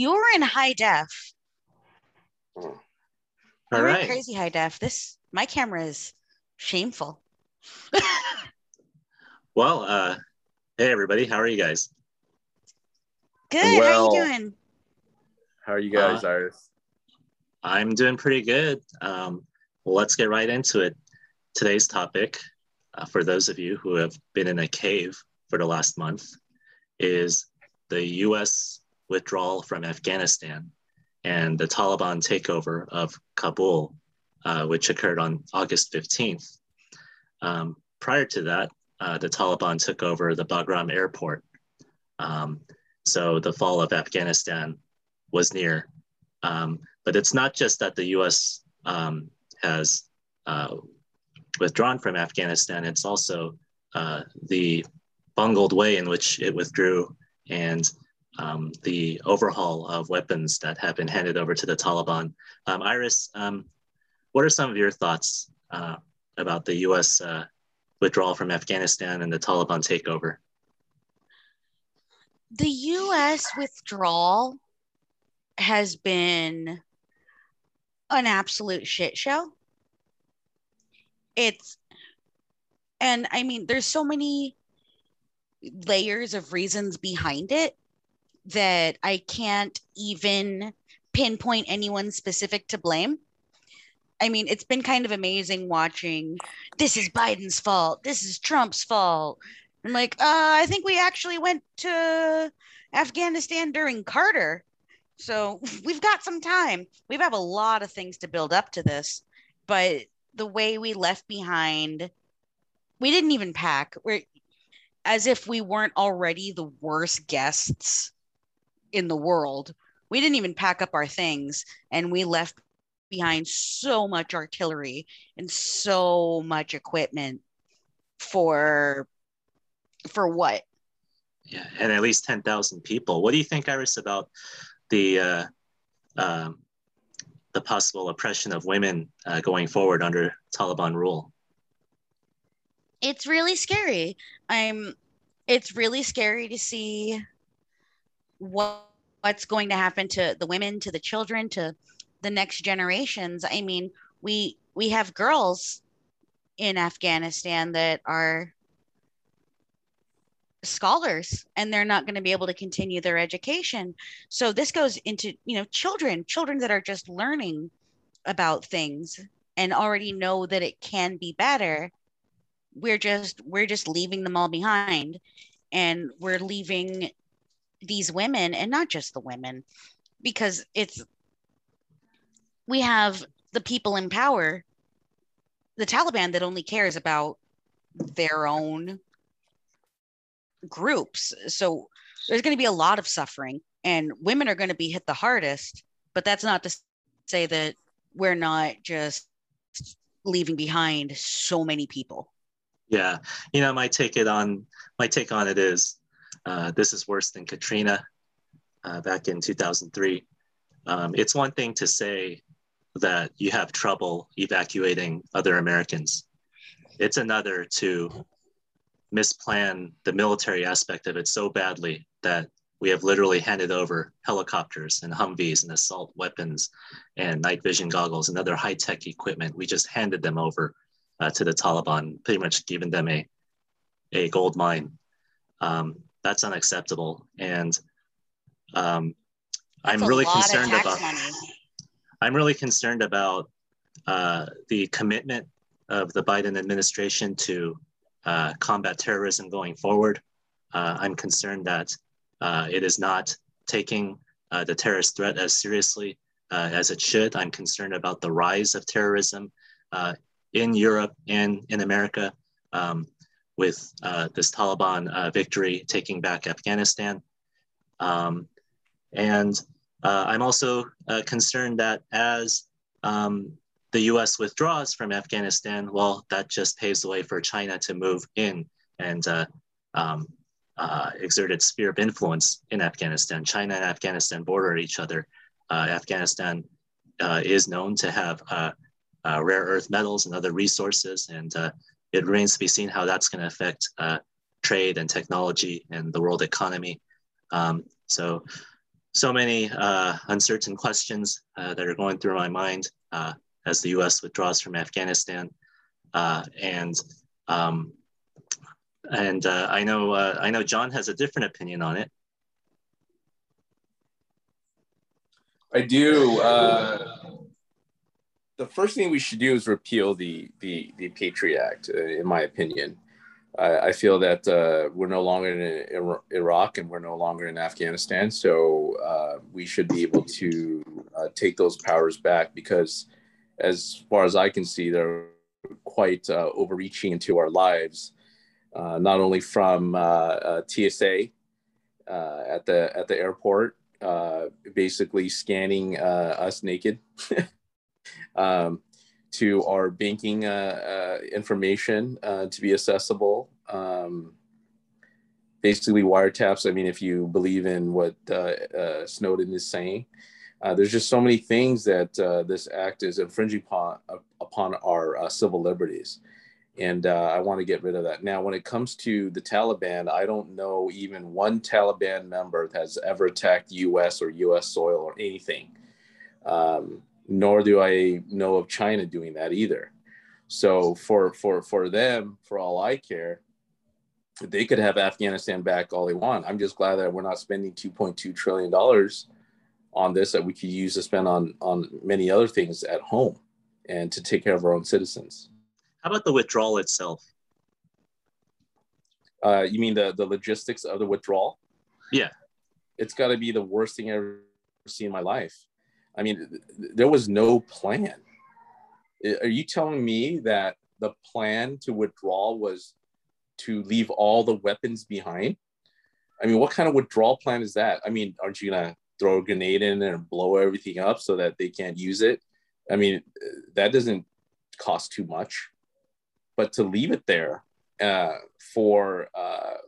you're in high def. All You're in right. crazy high def. This my camera is shameful. Well, uh, hey everybody, how are you guys? Good. how Well- you doing? How are you guys, Uh, Iris? I'm doing pretty good. Um, well, let's get right into it. Today's topic, uh, for those of you who have been in a cave for the last month, is the U.S. withdrawal from Afghanistan and the Taliban takeover of Kabul, uh, which occurred on August 15th. Um, prior to that, uh, the Taliban took over the Bagram airport. Um, so the fall of Afghanistan was near. Um, but it's not just that the US um, has uh, withdrawn from Afghanistan, it's also uh, the bungled way in which it withdrew and um, the overhaul of weapons that have been handed over to the Taliban. Um, Iris, um, what are some of your thoughts uh, about the US uh, withdrawal from Afghanistan and the Taliban takeover? The US withdrawal has been an absolute shit show. It's and I mean there's so many layers of reasons behind it that I can't even pinpoint anyone specific to blame. I mean, it's been kind of amazing watching this is Biden's fault, this is Trump's fault. I'm like, uh, I think we actually went to Afghanistan during Carter. So we've got some time. We have a lot of things to build up to this, but the way we left behind, we didn't even pack. We're as if we weren't already the worst guests in the world. We didn't even pack up our things and we left behind so much artillery and so much equipment for for what? Yeah, and at least 10,000 people. What do you think, Iris, about the uh, um, the possible oppression of women uh, going forward under Taliban rule? it's really scary. I'm it's really scary to see what what's going to happen to the women, to the children, to the next generations. I mean, we we have girls in Afghanistan that are scholars and they're not going to be able to continue their education. So this goes into, you know, children, children that are just learning about things and already know that it can be better we're just we're just leaving them all behind and we're leaving these women and not just the women because it's we have the people in power the taliban that only cares about their own groups. So there's going to be a lot of suffering and women are going to be hit the hardest but that's not to say that we're not just leaving behind so many people. Yeah, you know, my take it on my take on it is uh, this is worse than Katrina uh, back in 2003. Um, it's one thing to say that you have trouble evacuating other Americans. It's another to misplan the military aspect of it so badly that we have literally handed over helicopters and Humvees and assault weapons and night vision goggles and other high tech equipment. We just handed them over uh, to the Taliban, pretty much giving them a, a gold mine. Um, that's unacceptable. And um, I'm really concerned about. I'm really concerned about uh, the commitment of the Biden administration to uh, combat terrorism going forward. Uh, I'm concerned that uh, it is not taking uh, the terrorist threat as seriously uh, as it should. I'm concerned about the rise of terrorism uh, in Europe and in America um, with uh, this Taliban uh, victory taking back Afghanistan. Um, and uh, I'm also uh, concerned that as um, the US withdraws from Afghanistan, well, that just paves the way for China to move in and uh, um, uh, exert its sphere of influence in Afghanistan. China and Afghanistan border each other. Afghanistan is known to have rare earth metals and other resources, and it remains to be seen how that's going to affect uh, trade and technology and the world economy. Um, so so many uh, uncertain questions uh, that are going through my mind uh, as the U.S. withdraws from Afghanistan, uh, and um, and uh, I know I know John has a different opinion on it. I do. The first thing we should do is repeal the the the Patriot Act, in my opinion. I, I feel that uh, we're no longer in Iraq and we're no longer in Afghanistan. So uh, we should be able to uh, take those powers back because, as far as I can see, they're quite uh, overreaching into our lives, uh, not only from uh, TSA at the at the airport, basically scanning us naked. um, to our banking uh, uh, information uh, to be accessible. Um, basically, wiretaps. I mean, if you believe in what uh, uh, Snowden is saying, uh, there's just so many things that this act is infringing upon, upon our civil liberties. And I want to get rid of that. Now, when it comes to the Taliban, I don't know even one Taliban member that has ever attacked US or US soil or anything. Um, nor do I know of China doing that either. So for for for them, for all I care, they could have Afghanistan back all they want. I'm just glad that we're not spending 2.2 trillion dollars on this that we could use to spend on on many other things at home and to take care of our own citizens. How about the withdrawal itself? Uh, you mean the the logistics of the withdrawal? Yeah, it's got to be the worst thing I've ever seen in my life. I mean, there was no plan. Are you telling me that the plan to withdraw was to leave all the weapons behind? I mean, what kind of withdrawal plan is that? I mean, aren't you gonna throw a grenade in and blow everything up so that they can't use it? I mean, that doesn't cost too much. But to leave it there uh, for uh,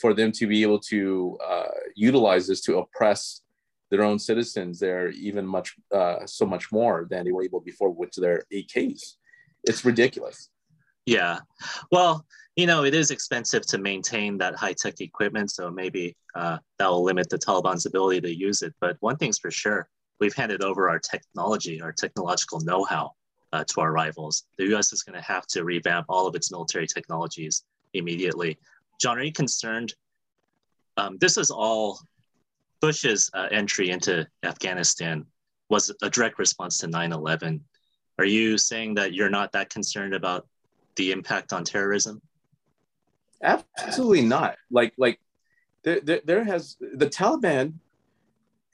for them to be able to uh, utilize this to oppress their own citizens there even much uh, so much more than they were able before with their AKs. It's ridiculous. Yeah, well, you know, it is expensive to maintain that high tech equipment, so maybe uh, that will limit the Taliban's ability to use it. But one thing's for sure, we've handed over our technology, our technological know how uh, to our rivals. The US is going to have to revamp all of its military technologies immediately. John, are you concerned? Um, this is all Bush's uh, entry into Afghanistan was a direct response to 9 11. Are you saying that you're not that concerned about the impact on terrorism? Absolutely not. Like, like there, there, there has the Taliban,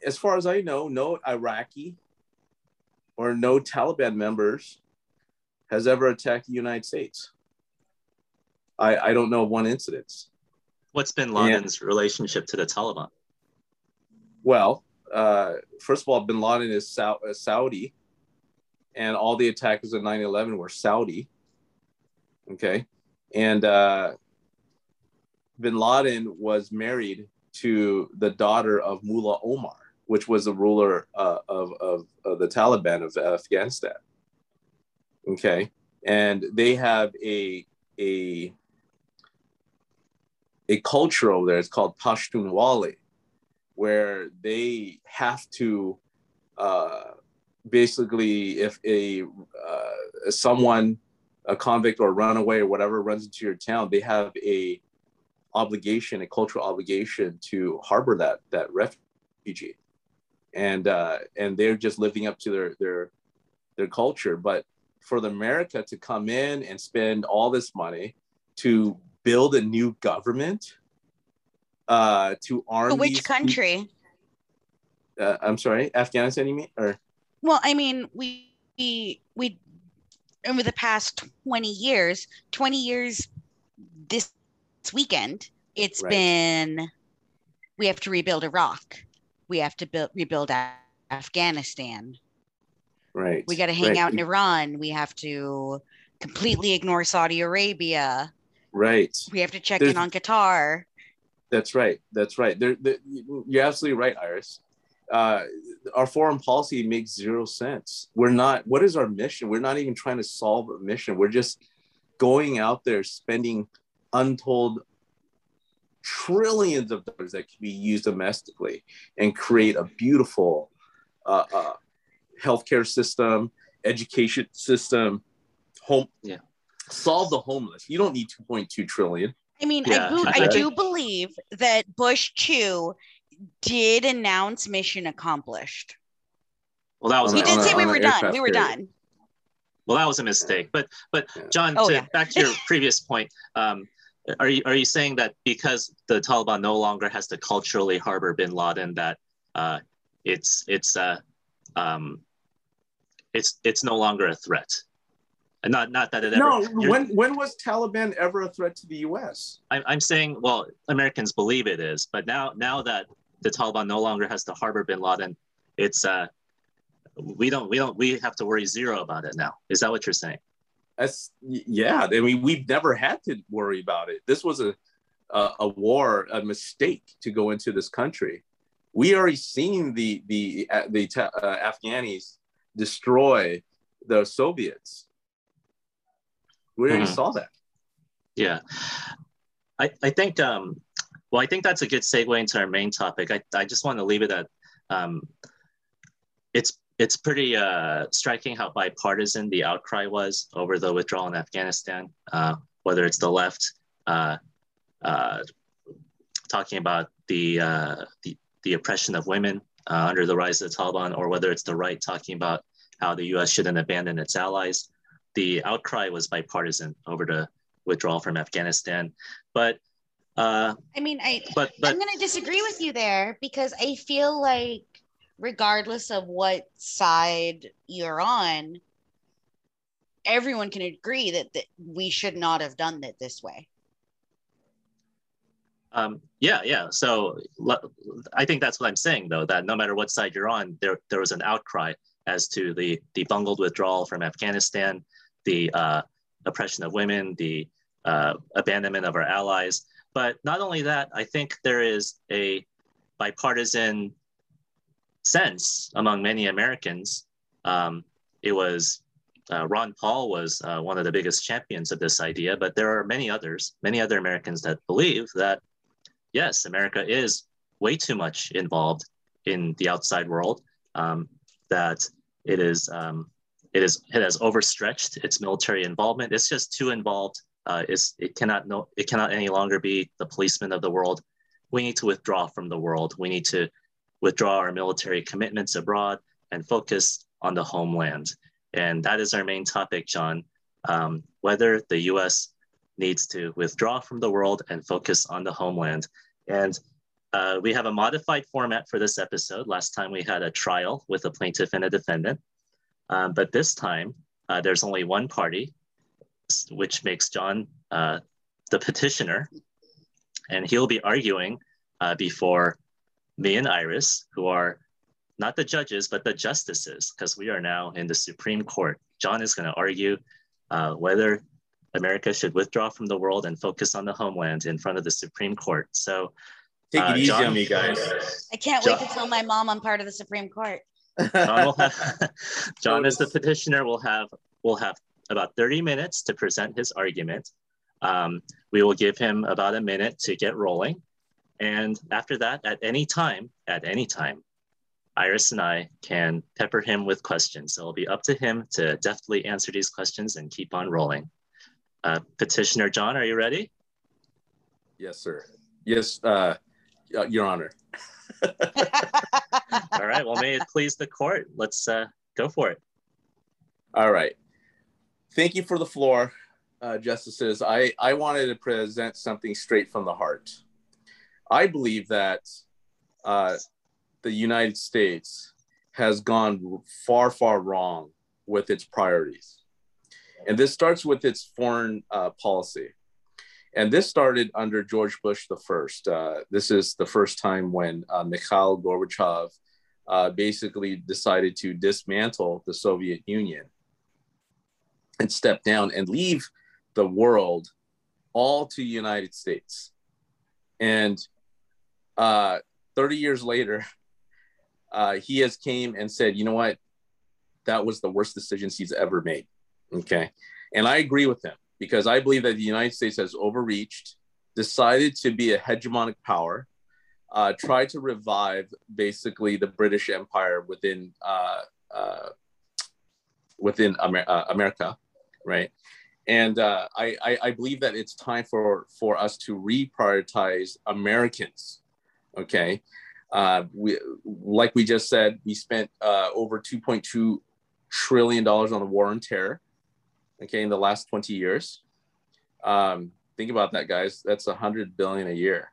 as far as I know, no Iraqi or no Taliban members has ever attacked the United States. I, I don't know one incident. What's bin Laden's and, relationship to the Taliban? Well, uh, first of all, bin Laden is Saudi, and all the attackers of 9 11 were Saudi. Okay. And uh, bin Laden was married to the daughter of Mullah Omar, which was the ruler uh, of, of, of, the Taliban of Afghanistan. Okay. And they have a, a, a culture over there. It's called Pashtunwali where they have to uh, basically, if a uh, someone, a convict or runaway or whatever runs into your town, they have a obligation, a cultural obligation to harbor that that refugee, and uh, and they're just living up to their their their culture. But for the America to come in and spend all this money to build a new government uh, to arm. which country? Uh, I'm sorry, Afghanistan. You mean or? Well, I mean, we we we over the past 20 years, 20 years this weekend, it's right. been we have to rebuild Iraq. We have to build rebuild Afghanistan. Right. We got to hang right. out in Iran. We have to completely ignore Saudi Arabia. Right. We have to check There's, in on Qatar. That's right. That's right. There, you're absolutely right, Iris. Uh, our foreign policy makes zero sense. We're not. What is our mission? We're not even trying to solve a mission. We're just going out there spending untold trillions of dollars that can be used domestically and create a beautiful uh, uh, healthcare system, education system, home. Yeah. Solve the homeless. You don't need 2.2 trillion. I mean, Yeah, I, bo- I I do believe that Bush 2 did announce mission accomplished. Well, that was On He a- did on say a- we were done. We were carrier. done. well, that was a mistake. But but John, Oh, to, yeah. back to your previous point, um, are you are you saying that because the Taliban no longer has to culturally harbor Bin Laden, that uh, it's it's uh, um, it's it's no longer a threat? And not not that it ever. No, when when was Taliban ever a threat to the U.S.? I'm, I'm saying, well, Americans believe it is, but now now that the Taliban no longer has to harbor Bin Laden, it's uh, we don't we don't we have to worry zero about it now. Is that what you're saying? That's yeah. I mean, we've never had to worry about it. This was a a, a war, a mistake to go into this country. We already seen the the uh, the uh, Afghanis destroy the Soviets. We already Mhm. saw that. Yeah, I I think um, well, I think that's a good segue into our main topic. I I just want to leave it at um, it's it's pretty uh, striking how bipartisan the outcry was over the withdrawal in Afghanistan. Uh, whether it's the left uh, uh, talking about the, uh, the the oppression of women uh, under the rise of the Taliban, or whether it's the right talking about how the U.S. shouldn't abandon its allies. The outcry was bipartisan over the withdrawal from Afghanistan, but uh, I mean, I but but I'm going to disagree with you there because I feel like regardless of what side you're on, everyone can agree that, that we should not have done it this way. Um, yeah, yeah. So I think that's what I'm saying, though, that no matter what side you're on, there there was an outcry as to the the bungled withdrawal from Afghanistan, the uh, oppression of women, the uh, abandonment of our allies. But not only that, I think there is a bipartisan sense among many Americans. Um, it was uh, Ron Paul was uh, one of the biggest champions of this idea, but there are many others, many other Americans that believe that yes, America is way too much involved in the outside world. Um, that it is um, it is it has overstretched its military involvement. It's just too involved. Uh, it cannot no it cannot any longer be the policeman of the world. We need to withdraw from the world. We need to withdraw our military commitments abroad and focus on the homeland. And that is our main topic, John. Um, whether the U.S. needs to withdraw from the world and focus on the homeland. And uh, we have a modified format for this episode. Last time we had a trial with a plaintiff and a defendant. Um, but this time, uh, there's only one party, which makes John uh, the petitioner. And he'll be arguing uh, before me and Iris, who are not the judges, but the justices, because we are now in the Supreme Court. John is going to argue uh, whether America should withdraw from the world and focus on the homeland in front of the Supreme Court. So, Take Uh, it easy John- on me, guys. I can't John- wait to tell my mom I'm part of the Supreme Court. John will have John as the petitioner will have will have about 30 minutes to present his argument. Um, we will give him about a minute to get rolling. And after that, at any time, at any time, Iris and I can pepper him with questions. So it'll be up to him to deftly answer these questions and keep on rolling. Uh, petitioner John, are you ready? yes, sir. Yes, uh, uh, Your Honor. All right. Well, may it please the court. Let's uh, go for it. All right. Thank you for the floor, uh, justices. I, I wanted to present something straight from the heart. I believe that uh, the United States has gone far, far wrong with its priorities. And this starts with its foreign uh, policy. And this started under George Bush the first. Uh, this is the first time when uh, Mikhail Gorbachev uh, basically decided to dismantle the Soviet Union and step down and leave the world all to the United States. And uh, 30 years later, uh, he has came and said, you know what? That was the worst decisions he's ever made. Okay. And I agree with him because I believe that the United States has overreached decided to be a hegemonic power, uh, tried to revive basically the British Empire within uh, uh, within Amer- uh, America, right? And uh, I, I, I believe that it's time for for us to reprioritize Americans. Okay, uh, we like we just said, we spent over 2.2 trillion dollars on the war on terror. Okay, in the last 20 years. Um, think about that, guys. That's a hundred billion a year,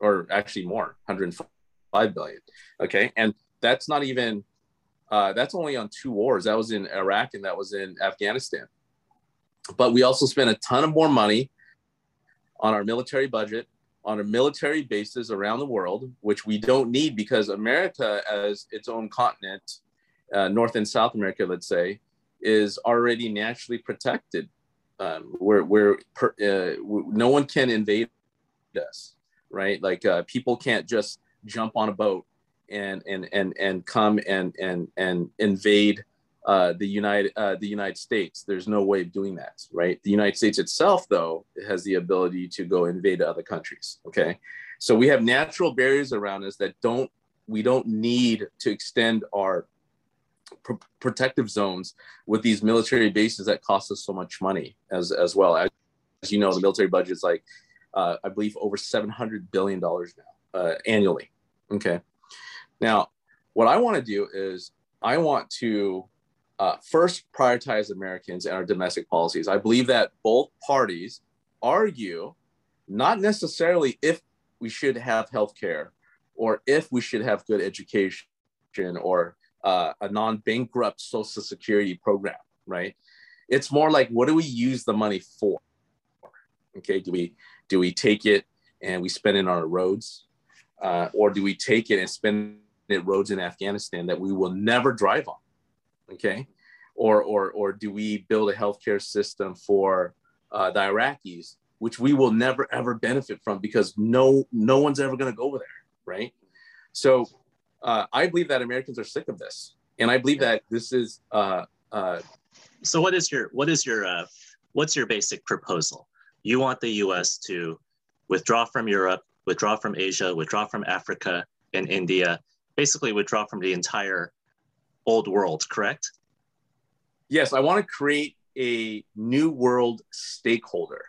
or actually more, 105 billion. Okay, and that's not even. Uh, that's only on two wars. That was in Iraq and that was in Afghanistan. But we also spent a ton of more money on our military budget, on a military bases around the world, which we don't need because America, as its own continent, uh, North and South America, let's say, is already naturally protected um, where where uh, no one can invade us, right? Like uh, people can't just jump on a boat and and and and come and and and invade uh, the United uh, the United States. There's no way of doing that, right? The United States itself, though, has the ability to go invade other countries. Okay, so we have natural barriers around us that don't we don't need to extend our pr- protective zones with these military bases that cost us so much money as as well. As, as you know, the military budget is like uh, I believe over seven hundred billion dollars now uh, annually. Okay, now what I want to do is I want to uh, first prioritize Americans and our domestic policies. I believe that both parties argue not necessarily if we should have health care or if we should have good education or uh, a non-bankrupt social security program, right? It's more like what do we use the money for? Okay, do we do we take it and we spend it on our roads, uh, or do we take it and spend it roads in Afghanistan that we will never drive on? Okay, or or or do we build a healthcare system for uh, the Iraqis, which we will never ever benefit from because no no one's ever going to go over there, right? So uh, I believe that Americans are sick of this, and I believe that this is. Uh, uh, so, what is your what is your uh, what's your basic proposal? You want the U.S. to withdraw from Europe, withdraw from Asia, withdraw from Africa and India, basically withdraw from the entire old world, correct? Yes, I want to create a new world stakeholder.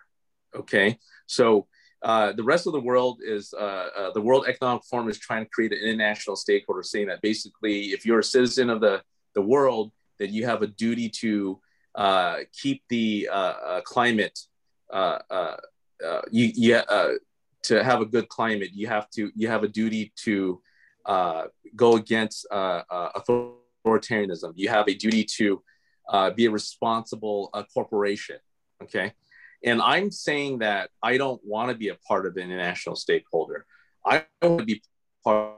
Okay, so uh, the rest of the world is uh, uh, the World Economic Forum is trying to create an international stakeholder, saying that basically, if you're a citizen of the the world, that you have a duty to uh, keep the uh, climate. you yeah to have a good climate, you have to you have a duty to go against authoritarianism. You have a duty to be a responsible corporation. Okay and I'm saying that I don't want to be a part of an international stakeholder. I want to be part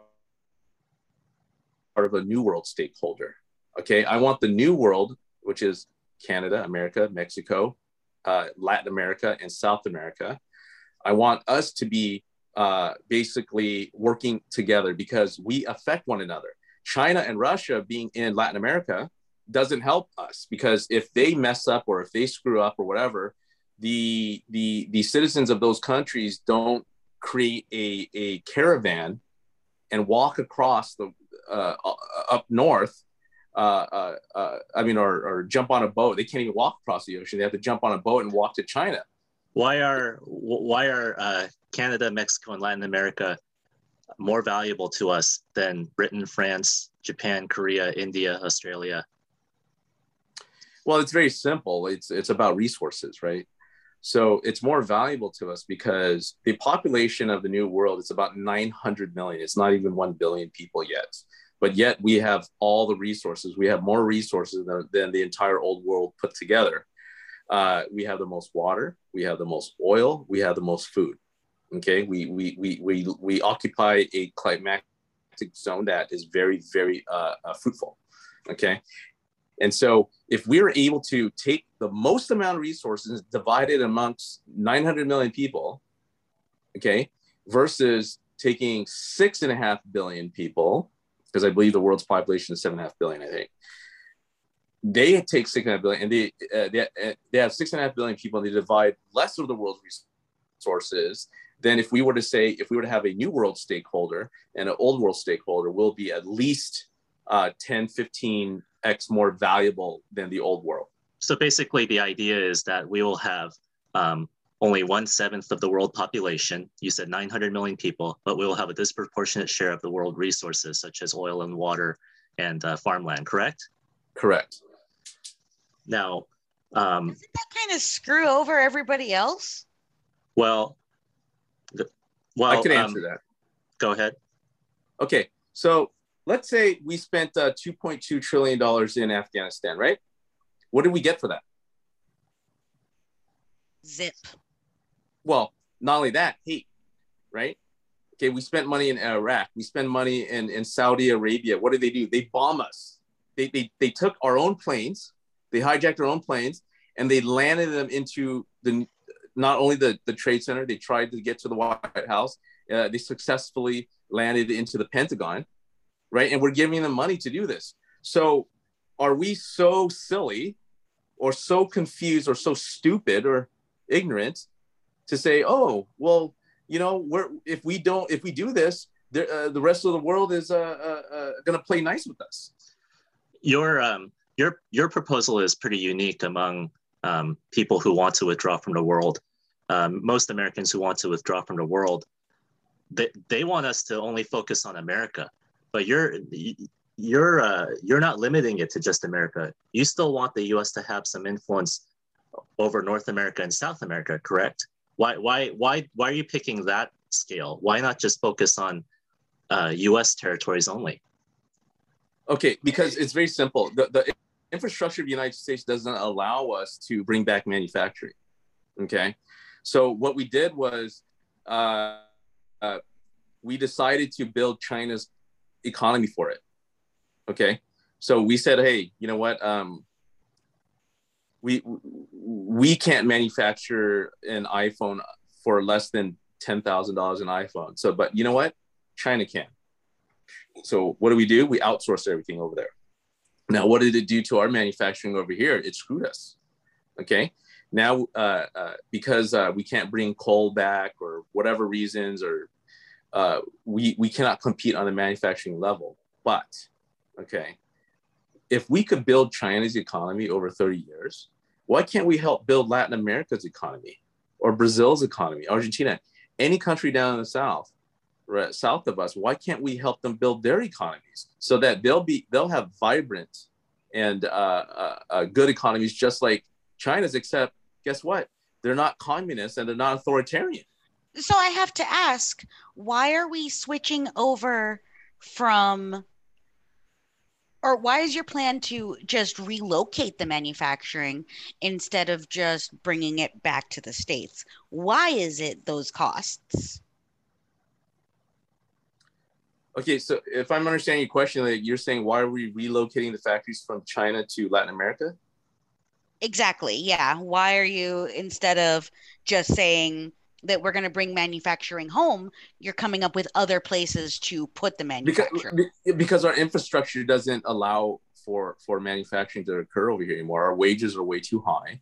of a new world stakeholder. Okay. I want the new world, which is Canada, America, Mexico, uh, Latin America, and South America. I want us to be uh, basically working together because we affect one another. China and Russia being in Latin America doesn't help us because if they mess up or if they screw up or whatever, the the the citizens of those countries don't create a, a caravan and walk across the uh, uh, up north uh, uh, uh, I mean, or, or jump on a boat. They can't even walk across the ocean. They have to jump on a boat and walk to China. Why are why are uh, Canada, Mexico, and Latin America more valuable to us than Britain, France, Japan, Korea, India, Australia? Well, it's very simple. It's it's about resources, right? So it's more valuable to us because the population of the new world is about 900 million. It's not even 1 billion people yet. But yet we have all the resources. We have more resources than, than the entire old world put together. Uh, we have the most water, we have the most oil, we have the most food. Okay, we we we we, we occupy a climatic zone that is very very uh, uh, fruitful. Okay, and so if we are able to take the most amount of resources divided amongst 900 million people, okay, versus taking six and a half billion people, because I believe the world's population is seven and a half billion, I think. They take six and a half billion and they, uh, they, uh, they have six and a half billion people and they divide less of the world's resources, then if we were to say, if we were to have a new world stakeholder and an old world stakeholder, will be at least uh, 10, 15x more valuable than the old world. So basically, the idea is that we will have um, only one seventh of the world population. You said 900 million people, but we will have a disproportionate share of the world resources, such as oil and water and uh, farmland, correct? Correct. Now, um, Doesn't that kind of screw over everybody else? well, the, well, I can um, answer that. Go ahead. Okay, so let's say we spent uh, 2.2 trillion dollars in Afghanistan, right? What did we get for that? Zip. Well, not only that, hate, right? Okay, we spent money in Iraq. We spend money in, in Saudi Arabia. What did they do? They bomb us. They, they, they took our own planes, they hijacked our own planes, and they landed them into the not only the, the Trade Center, they tried to get to the White House. Uh, they successfully landed into the Pentagon, right? And we're giving them money to do this. So are we so silly or so confused or so stupid or ignorant to say, oh, well, you know, we're if we don't if we do this, the, uh, the rest of the world is uh, uh, uh, going to play nice with us. Your um, your your proposal is pretty unique among um, people who want to withdraw from the world. Um, most Americans who want to withdraw from the world, they, they want us to only focus on America. But you're you're uh, you're not limiting it to just America. You still want the U.S. to have some influence over North America and South America, correct? Why why why why are you picking that scale? Why not just focus on uh, U.S. territories only? Okay, because it's very simple. The, the infrastructure of the United States doesn't allow us to bring back manufacturing. Okay, so what we did was uh, uh, we decided to build China's economy for it. Okay, so we said, hey, you know what? Um, we we can't manufacture an iPhone for less than ten thousand dollars an iPhone. So, but you know what? China can. So what do we do? We outsource everything over there. Now, what did it do to our manufacturing over here? It screwed us. Okay. Now, uh, uh, because uh, we can't bring coal back or whatever reasons, or uh, we we cannot compete on the manufacturing level. But okay, if we could build China's economy over 30 years, why can't we help build Latin America's economy or Brazil's economy, Argentina, any country down in the south, right, south of us? Why can't we help them build their economies so that they'll be they'll have vibrant and uh, uh, uh, good economies just like China's? Except guess what? They're not communist and they're not authoritarian. So I have to ask, why are we switching over from or why is your plan to just relocate the manufacturing instead of just bringing it back to the states? Why is it those costs? Okay, so if I'm understanding your question, like you're saying, why are we relocating the factories from China to Latin America? exactly yeah. Why are you instead of just saying that we're going to bring manufacturing home you're coming up with other places to put the manufacturing. because, because our infrastructure doesn't allow for for manufacturing to occur over here anymore. Our wages are way too high.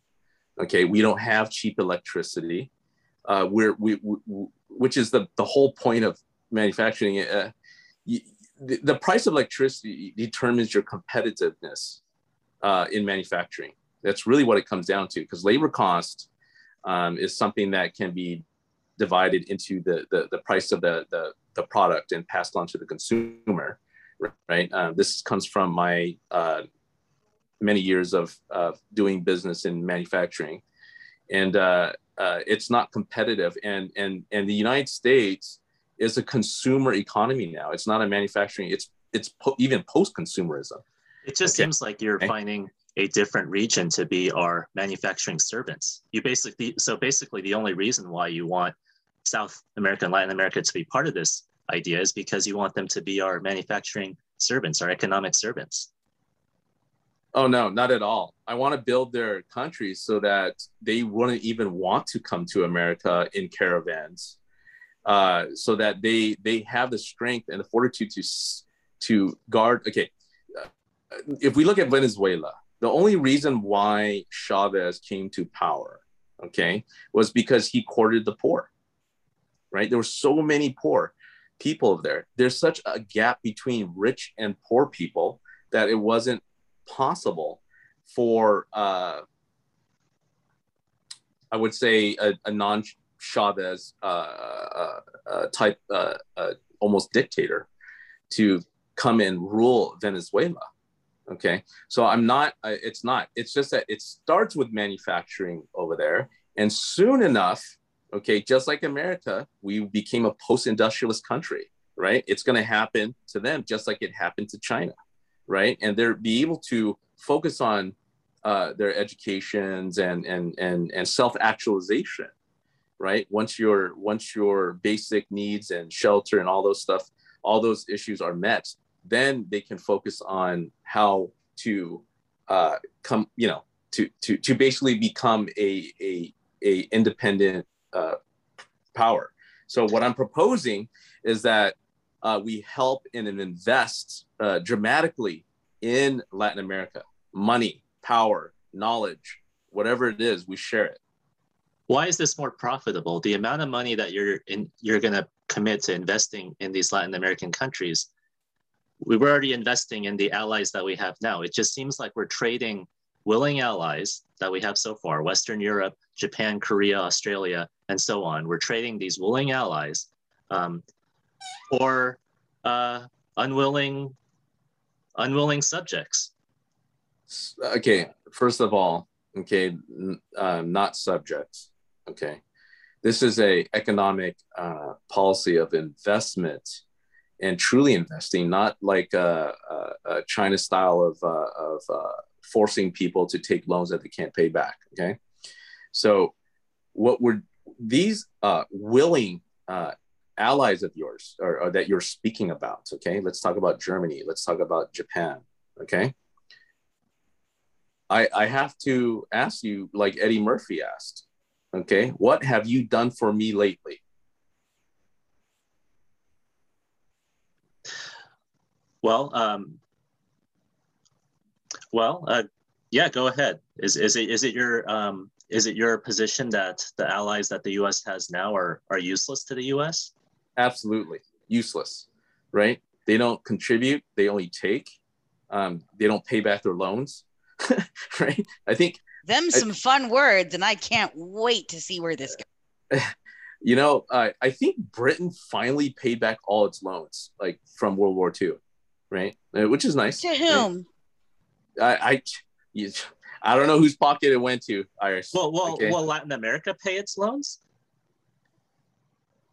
Okay we don't have cheap electricity. Uh, we're we, we, which is the the whole point of manufacturing uh, you, the, the price of electricity determines your competitiveness uh, in manufacturing. That's really what it comes down to because labor cost um, is something that can be divided into the, the, the price of the, the, the, product and passed on to the consumer, right? Uh, this comes from my uh, many years of uh, doing business in manufacturing. And uh, uh, it's not competitive. And, and, and the United States is a consumer economy now. It's not a manufacturing, it's, it's po- even post-consumerism. It just okay. seems like you're finding a different region to be our manufacturing servants. You basically so basically the only reason why you want South America and Latin America to be part of this idea is because you want them to be our manufacturing servants, our economic servants. Oh no, not at all. I want to build their countries so that they wouldn't even want to come to America in caravans, uh, so that they they have the strength and the fortitude to to guard. Okay, uh, if we look at Venezuela, the only reason why Chavez came to power okay, was because he courted the poor, right? There were so many poor people there. There's such a gap between rich and poor people that it wasn't possible for, uh, I would say, a, a non Chavez uh, uh, uh, type, uh, uh, almost dictator to come and rule Venezuela. Okay. So I'm not, it's not, it's just that it starts with manufacturing over there. And soon enough, okay, just like America, we became a post industrialist country, right? It's going to happen to them just like it happened to China, right? And they're be able to focus on uh, their educations and, and, and, and self actualization right once your once your basic needs and shelter and all those stuff all those issues are met then they can focus on how to uh, come, you know, to to to basically become a a, a independent uh, power. So what I'm proposing is that uh, we help and invest uh, dramatically in Latin America, money, power, knowledge, whatever it is, we share it. Why is this more profitable? The amount of money that you're in, you're going to commit to investing in these Latin American countries we were already investing in the allies that we have now. It just seems like we're trading willing allies that we have so far, Western Europe, Japan, Korea, Australia, and so on. We're trading these willing allies um, for uh, unwilling, unwilling subjects. Okay, first of all, okay, uh, not subjects. Okay, this is a economic uh, policy of investment and truly investing, not like a, a, a China style of, uh, of uh, forcing people to take loans that they can't pay back. Okay. So, what were these uh, willing uh, allies of yours or, or, that you're speaking about? Okay. Let's talk about Germany. Let's talk about Japan. Okay. I, I have to ask you, like Eddie Murphy asked, okay, what have you done for me lately? Well, um, well, uh, yeah, go ahead. Is, is it is it your um, is it your position that the allies that the U.S. has now are are useless to the U.S.? Absolutely useless, right? They don't contribute. They only take. Um, they don't pay back their loans, right? I think them some I, fun words, and I can't wait to see where this goes. You know, uh, I think Britain finally paid back all its loans, like from World War II right? Uh, which is nice. To whom? Right? I, I, I don't know whose pocket it went to. Iris. Well, well, okay. will Latin America pay its loans?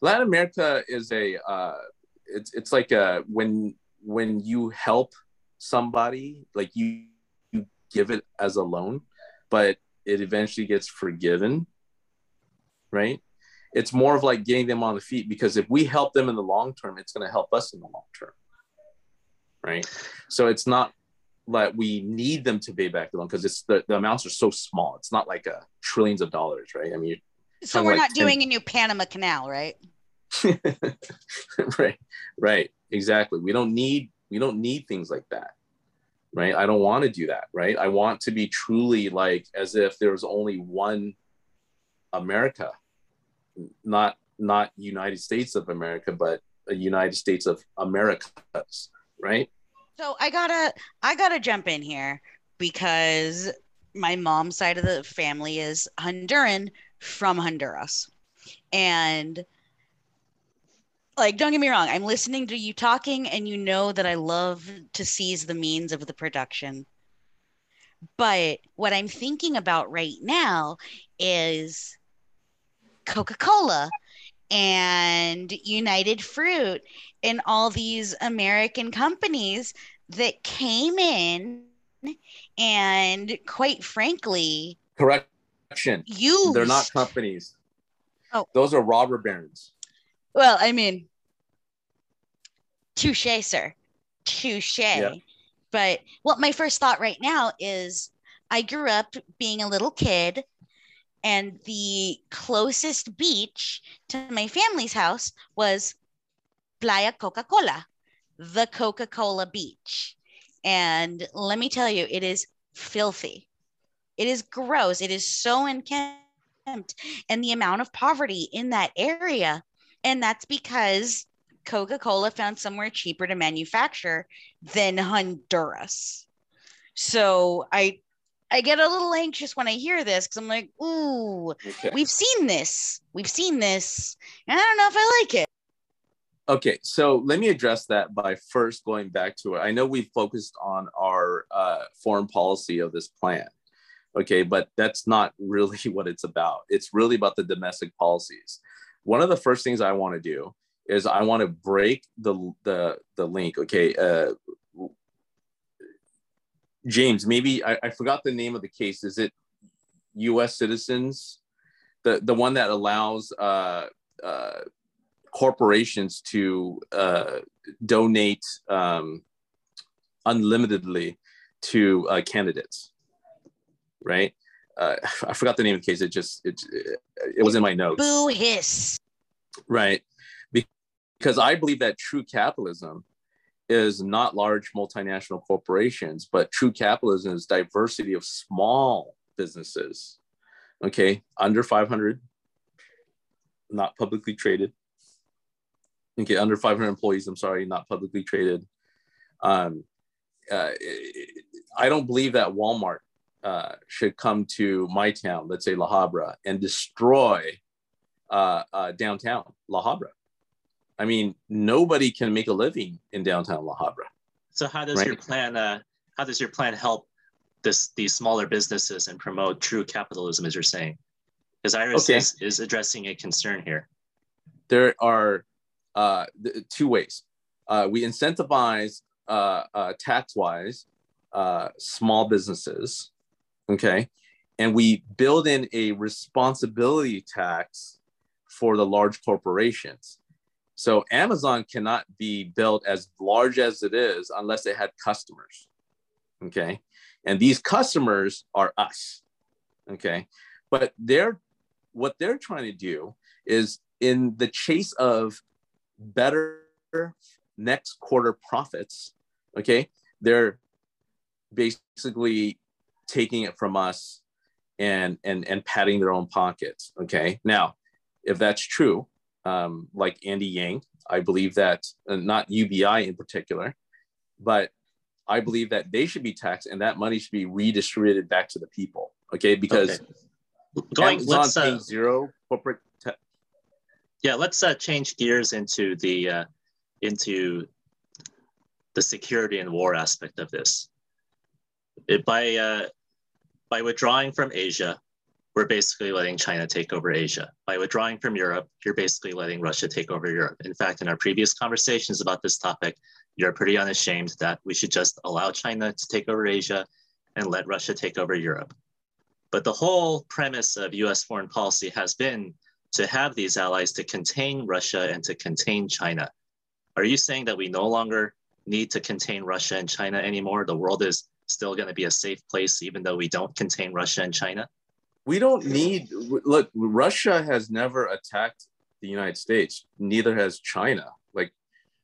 Latin America is a, uh, it's it's like a when when you help somebody, like you you give it as a loan, but it eventually gets forgiven, right? It's more of like getting them on the feet because if we help them in the long term, it's going to help us in the long term right? So it's not that we need them to pay back the loan because it's the, the amounts are so small. It's not like a uh, trillions of dollars, right? I mean, so we're like not 10... doing a new Panama Canal, right? right, right, exactly. We don't need we don't need things like that, right? I don't want to do that, right? I want to be truly like as if there was only one America, not not United States of America, but a United States of Americas, right? So I gotta I gotta jump in here because my mom's side of the family is Honduran from Honduras. And like don't get me wrong, I'm listening to you talking and you know that I love to seize the means of the production. But what I'm thinking about right now is Coca-Cola and United Fruit and all these American companies that came in and quite frankly correction you they're not companies. Oh. Those are robber barons. Well i mean touche sir. Touche. Yeah. but what my first thought right now is i grew up being a little kid and the closest beach to my family's house was Playa Coca Cola, the Coca Cola beach. And let me tell you, it is filthy. It is gross. It is so unkempt. and the amount of poverty in that area. And that's because Coca Cola found somewhere cheaper to manufacture than Honduras. So I I get a little anxious when I hear this because I'm like, ooh, okay. we've seen this. We've seen this. And I don't know if I like it. Okay, so let me address that by first going back to it. I know we focused on our uh, foreign policy of this plan, okay, but that's not really what it's about. It's really about the domestic policies. One of the first things I want to do is I want to break the the the link. Okay, uh, James, maybe I, I forgot the name of the case. Is it U.S. citizens? The the one that allows uh, uh, corporations to uh, donate um, unlimitedly to uh, candidates, right? Uh, I forgot the name of the case. It just it it was in my notes. Boo hiss. Right, because I believe that true capitalism is not large multinational corporations, but true capitalism is diversity of small businesses. Okay, under 500, not publicly traded, okay, under 500 employees, I'm sorry, not publicly traded. Um, uh, I don't believe that Walmart uh, should come to my town, let's say La Habra, and destroy uh, uh, downtown La Habra. I mean, nobody can make a living in downtown La Habra. So how does right? your plan? Uh, how does your plan help this these smaller businesses and promote true capitalism, as you're saying? Because Iris okay. is, is addressing a concern here. There are uh, two ways. Uh, we incentivize uh, uh, tax-wise uh, small businesses, okay, and we build in a responsibility tax for the large corporations. So Amazon cannot be built as large as it is unless it had customers, okay, and these customers are us, okay, but they're what they're trying to do is in the chase of better next quarter profits, okay, they're basically taking it from us and and and patting their own pockets. Okay, now if that's true, um, like Andy Yang, I believe that uh, not UBI in particular, but I believe that they should be taxed and that money should be redistributed back to the people. Okay, because okay. Going, Amazon paying uh, zero corporate yeah, let's uh, change gears into the uh, into the security and war aspect of this. It, by uh, by withdrawing from Asia, we're basically letting China take over Asia. By withdrawing from Europe, you're basically letting Russia take over Europe. In fact, in our previous conversations about this topic, you're pretty unashamed that we should just allow China to take over Asia and let Russia take over Europe. But the whole premise of US foreign policy has been to have these allies to contain Russia and to contain China. Are you saying that we no longer need to contain Russia and China anymore? The world is still going to be a safe place even though we don't contain Russia and China? We don't need, look, Russia has never attacked the United States, neither has China. Like,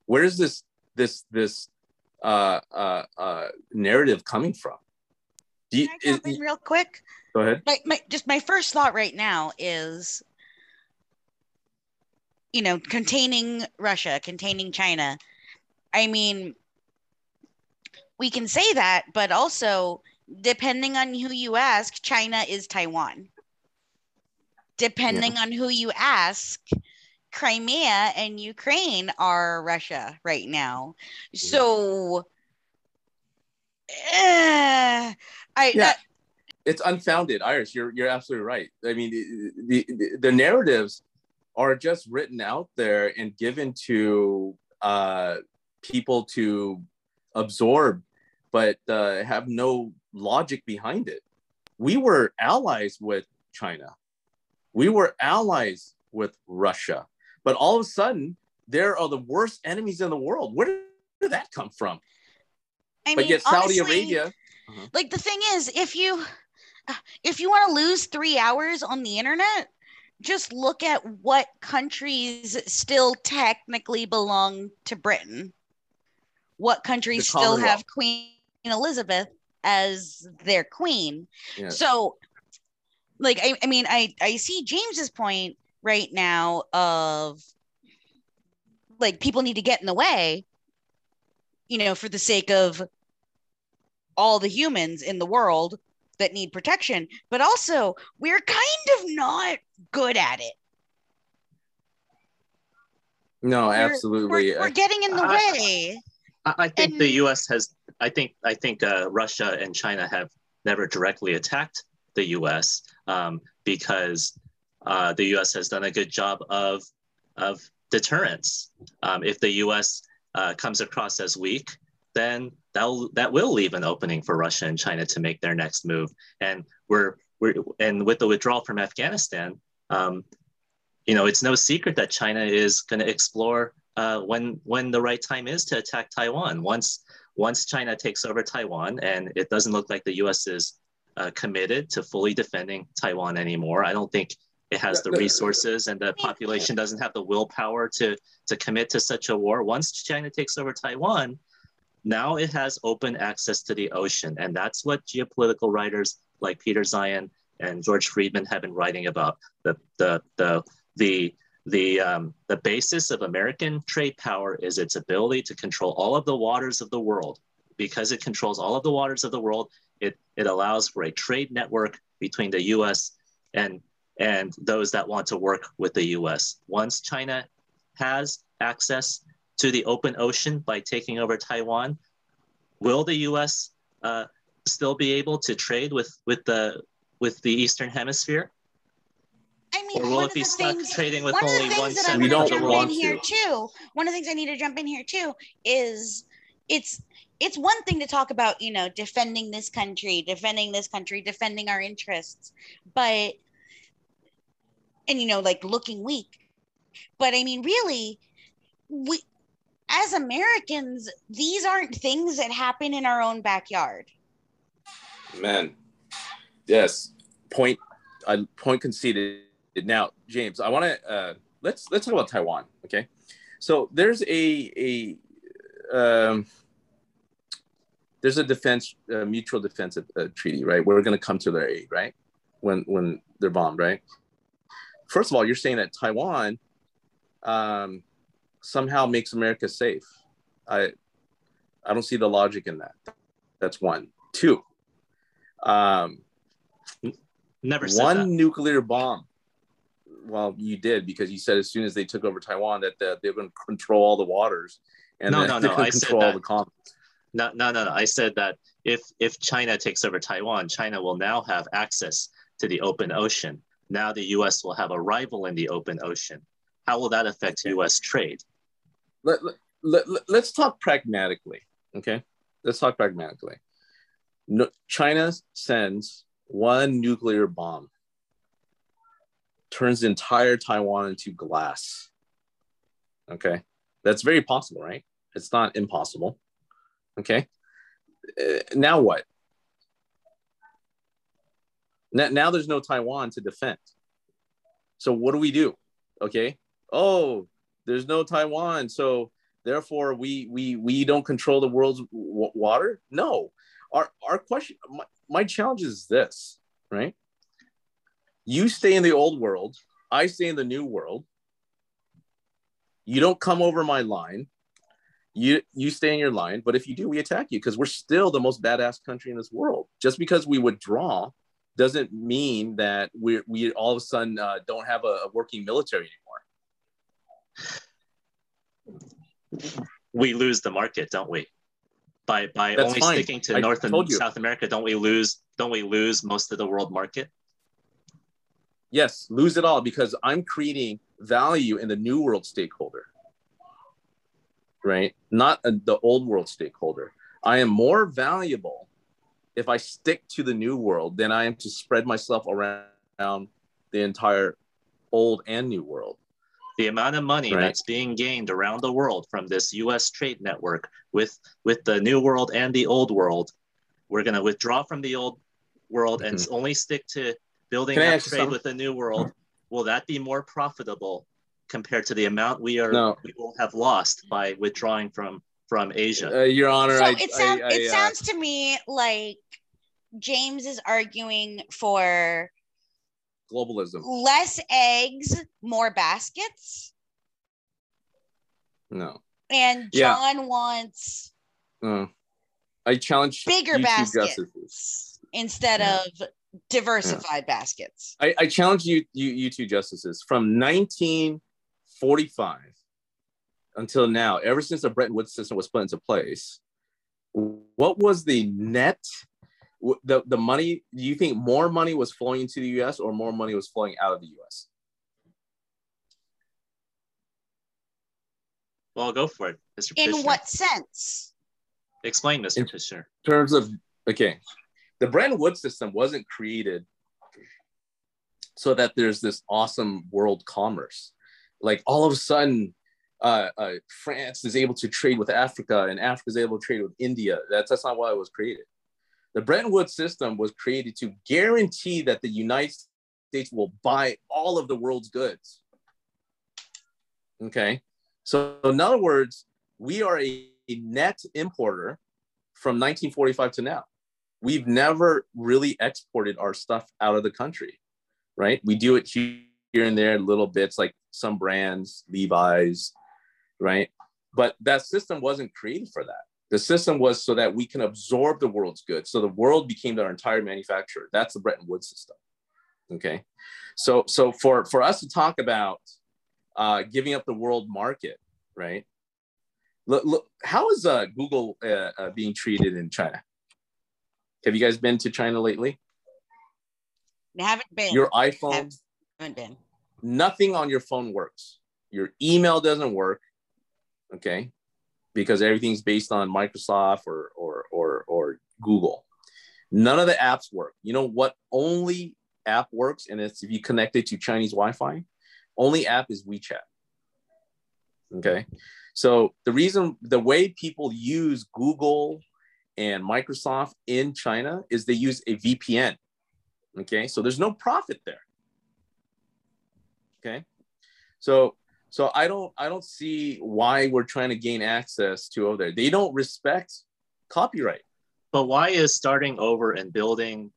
where is this, this, this uh, uh, uh, narrative coming from? Do you, Can I jump in real quick? Go ahead. My, my, just my first thought right now is you know, containing Russia, containing China. I mean, we can say that, but also, depending on who you ask, China is Taiwan. Depending yeah. on who you ask, Crimea and Ukraine are Russia right now. So, uh, I. Yeah. That, it's unfounded, Iris. You're you're absolutely right. I mean, the, the, the narratives are just written out there and given to uh, people to absorb, but uh, have no logic behind it. We were allies with China. We were allies with Russia. But all of a sudden, there are the worst enemies in the world. Where did that come from? I but mean, yet Saudi honestly, Arabia. Uh-huh. Like the thing is, if you if you want to lose three hours on the internet, just look at what countries still technically belong to Britain. What countries still have Queen Elizabeth as their queen. Yes. So like I, I mean I I see James's point right now of like people need to get in the way, you know, for the sake of all the humans in the world that need protection, but also we're kind of not good at it. No, We're- absolutely. We're, we're getting in the I- way. I, I think And- the U.S. has. I think I think uh, Russia and China have never directly attacked the U.S. Um, because uh, the U.S. has done a good job of of deterrence. Um, if the U.S. Uh, comes across as weak, then that that will leave an opening for Russia and China to make their next move. And we're we're and with the withdrawal from Afghanistan, um, you know, it's no secret that China is going to explore uh, when when the right time is to attack Taiwan. Once once China takes over Taiwan, and it doesn't look like the U.S. is uh, committed to fully defending Taiwan anymore. I don't think it has the No, no. resources, and the population doesn't have the willpower to to commit to such a war. Once China takes over Taiwan, now it has open access to the ocean, and that's what geopolitical writers like Peter Zeihan and George Friedman have been writing about. The the the the the um, the basis of American trade power is its ability to control all of the waters of the world. Because it controls all of the waters of the world, it, it allows for a trade network between the U.S. and and those that want to work with the U.S. Once China has access to the open ocean by taking over Taiwan, will the U.S. Uh, still be able to trade with with the with the Eastern Hemisphere? I mean, Or will one it of be the stuck things, trading with one only things one that I'm We gonna don't jump in want here to. too. One of the things I need to jump in here too is it's it's one thing to talk about, you know, defending this country, defending this country, defending our interests, but and you know, like looking weak. But I mean, really, we as Americans, these aren't things that happen in our own backyard. Man, yes. Point. I point conceded. Now, James, I want to uh, let's let's talk about Taiwan. Okay, so there's a a um, there's a defense uh, mutual defense uh, treaty, right? We're going to come to their aid, right? When when they're bombed, right? First of all, you're saying that Taiwan um, somehow makes America safe. I I don't see the logic in that. That's one. Two. Um, Never said one that. nuclear bomb. Well, you did because you said as soon as they took over Taiwan that the, they're going to control all the waters and No, no, no, I said control all that. No, no, no, no. I said that if if China takes over Taiwan, China will now have access to the open ocean. Now the U.S. will have a rival in the open ocean. How will that affect U.S. trade? Let, let, let, let's talk pragmatically. Okay, let's talk pragmatically. No, China sends one nuclear bomb, turns the entire Taiwan into glass. Okay, that's very possible, right? It's not impossible. Okay, Uh, now what? Now, now there's no Taiwan to defend. So what do we do? Okay. Oh, there's no Taiwan, so therefore we we we don't control the world's water. No, our our question, my, my challenge is this, right? You stay in the old world, I stay in the new world. You don't come over my line. You you stay in your line, but if you do, we attack you because we're still the most badass country in this world. Just because we withdraw doesn't mean that we we all of a sudden uh, don't have a, a working military anymore. We lose the market, don't we? By by That's only fine. sticking to I North and. South America, don't we lose? Don't we lose most of the world market? Yes, lose it all because I'm creating value in the new world stakeholder, right? Not uh, the old world stakeholder. I am more valuable if I stick to the new world than I am to spread myself around the entire old and new world. The amount of money Right. that's being gained around the world from this U.S. trade network with with the new world and the old world, we're going to withdraw from the old world and only stick to building. Can I up trade something? with the new world. Will that be more profitable compared to the amount we are No. we will have lost by withdrawing from from Asia? Uh, Your Honor, so I, it sounds I, I, it uh, sounds to me like James is arguing for globalism. Less eggs, more baskets. No. And Yeah. John wants Uh, I challenge Bigger baskets. justices. instead Yeah. of diversified baskets. I, I challenge you, you, you two justices from 1945 until now, ever since the Bretton Woods system was put into place, what was the net, the, the money, do you think more money was flowing into the US or more money was flowing out of the US? Well, go for it, Mr. In Petitioner. what sense? Explain, Mr. In- Petitioner. In terms of, okay, the Bretton Woods system wasn't created so that there's this awesome world commerce. Like all of a sudden, uh, uh, France is able to trade with Africa and Africa is able to trade with India. That's, that's not why it was created. The Bretton Woods system was created to guarantee that the United States will buy all of the world's goods. Okay. So, in other words, we are a, a net importer from 1945 to now. We've never really exported our stuff out of the country, right? We do it here and there, little bits like some brands, Levi's, right? But that system wasn't created for that. The system was so that we can absorb the world's goods. So the world became our entire manufacturer. That's the Bretton Woods system. Okay. So, so for, for us to talk about uh, giving up the world market, right? Look, look how is uh, Google uh, uh, being treated in China? Have you guys been to China lately? I haven't been. Your iPhone, Have- haven't been. nothing on your phone works. Your email doesn't work, okay, because everything's based on Microsoft or or or, or Google. None of the apps work. You know what? Only app works, and it's if you connect it to Chinese Wi-Fi. Only app is WeChat. Okay, so the reason the way people use Google and Microsoft in China is they use a VPN. Okay, so there's no profit there. Okay, so so I don't I don't see why we're trying to gain access to over there. They don't respect copyright. But why is starting over and building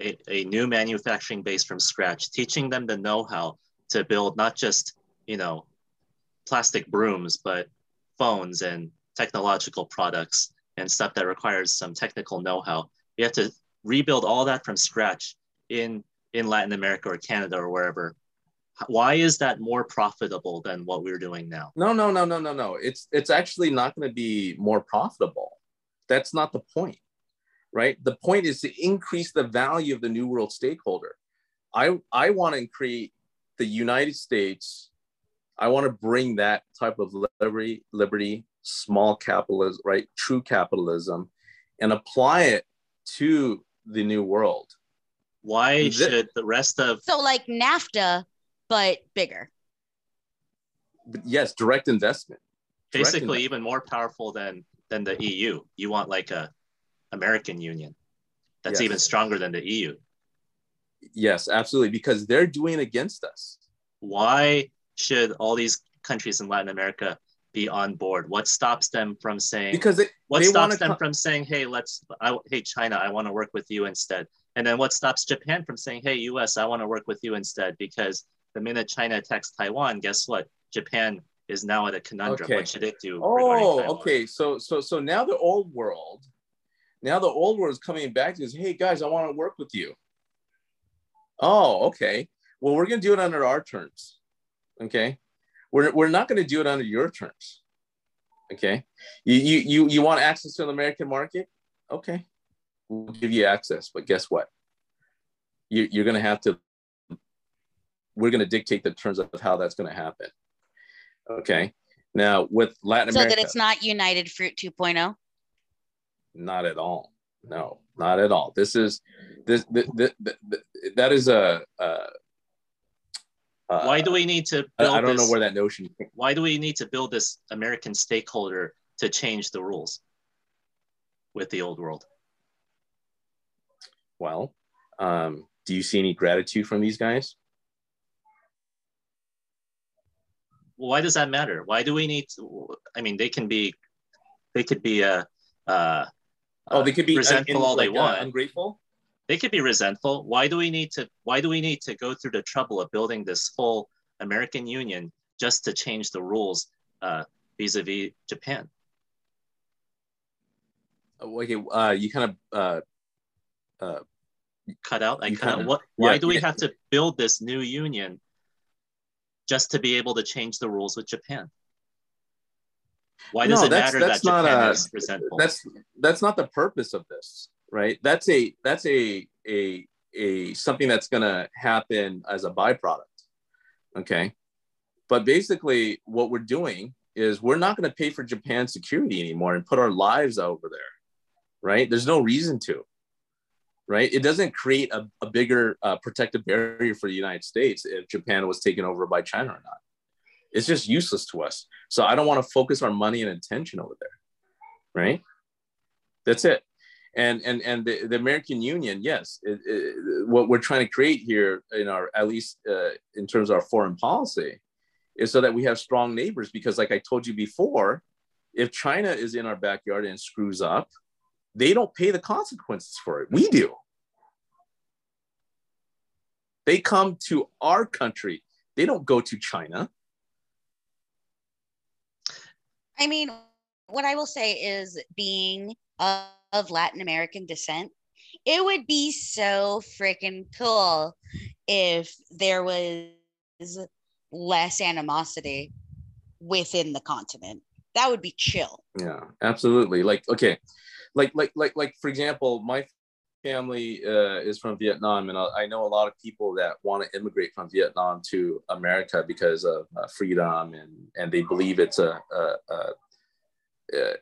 a, a new manufacturing base from scratch, teaching them the know-how to build not just, you know, plastic brooms, but phones and technological products and stuff that requires some technical know-how. You have to rebuild all that from scratch in in Latin America or Canada or wherever. Why is that more profitable than what we're doing now? No, no, no, no, no, no. It's it's actually not going to be more profitable. That's not the point, right? The point is to increase the value of the new world stakeholder. I I want to create the United States. I want to bring that type of liberty, liberty, small capitalism, right? True capitalism, and apply it to the new world. Why Thi- should the rest of So like NAFTA, but bigger. But yes, direct investment. Direct basically investment. even more powerful than than the EU. You want like a American Union that's Yes. even stronger than the EU. Yes, absolutely, because they're doing it against us. Why should all these countries in Latin America be on board? What stops them from saying Because it, what they stops them co- from saying, hey, let's I, hey China, I want to work with you instead? And then what stops Japan from saying, hey, US, I want to work with you instead? Because the minute China attacks Taiwan, guess what? Japan is now at a conundrum. Okay. What should it do? Oh, okay. So so so now the old world, now the old world is coming back to us. Hey guys, I want to work with you. Oh, okay. Well, we're gonna do it under our terms. Okay. We're we're not gonna do it under your terms. Okay. You you you you want access to the American market? Okay. We'll give you access, but guess what? You you're gonna have to. We're gonna dictate the terms of how that's gonna happen. Okay. Now with Latin America. So America. that it's not United Fruit oh? 2.0. Not at all. No, not at all. This is this, th th th th- that is a. Uh, uh, Why do we need to I, build I don't this? know where that notion. came- why do we need to build this American stakeholder to change the rules with the old world? Well, um, do you see any gratitude from these guys? Well, why does that matter? Why do we need to? I mean, they can be, they could be uh, uh, Oh, they could be resentful un- all they like, uh, want. ungrateful. They could be resentful. Why do we need to? Why do we need to go through the trouble of building this whole American Union just to change the rules uh, vis-a-vis Japan? Okay, uh, you kind of uh, uh, cut out. I cut out. kinda- What? Why yeah, do we yeah. have to build this new union just to be able to change the rules with Japan? Why does No, it matter that's that not Japan a- is resentful? that's that's not the purpose of this right? That's a that's a a a something that's going to happen as a byproduct okay? But basically what we're doing is we're not going to pay for japan's security anymore and put our lives over there right? There's no reason to right? It doesn't create a, a bigger uh, protective barrier for the united states if japan was taken over by china or not. It's just useless to us. So i don't want to focus our money and attention over there right? That's it and and and the, the american union yes it, it, what we're trying to create here in our at least uh, in terms of our foreign policy is so that we have strong neighbors because like i told you before if china is in our backyard and screws up they don't pay the consequences for it. We do. They come to our country. They don't go to china. I mean, what I will say is being of, of Latin American descent, it would be so freaking cool if there was less animosity within the continent. That would be chill. yeah absolutely like okay like like like like for example my family uh, is from vietnam and I, I know a lot of people that want to immigrate from vietnam to america because of uh, freedom and and they believe it's a a, a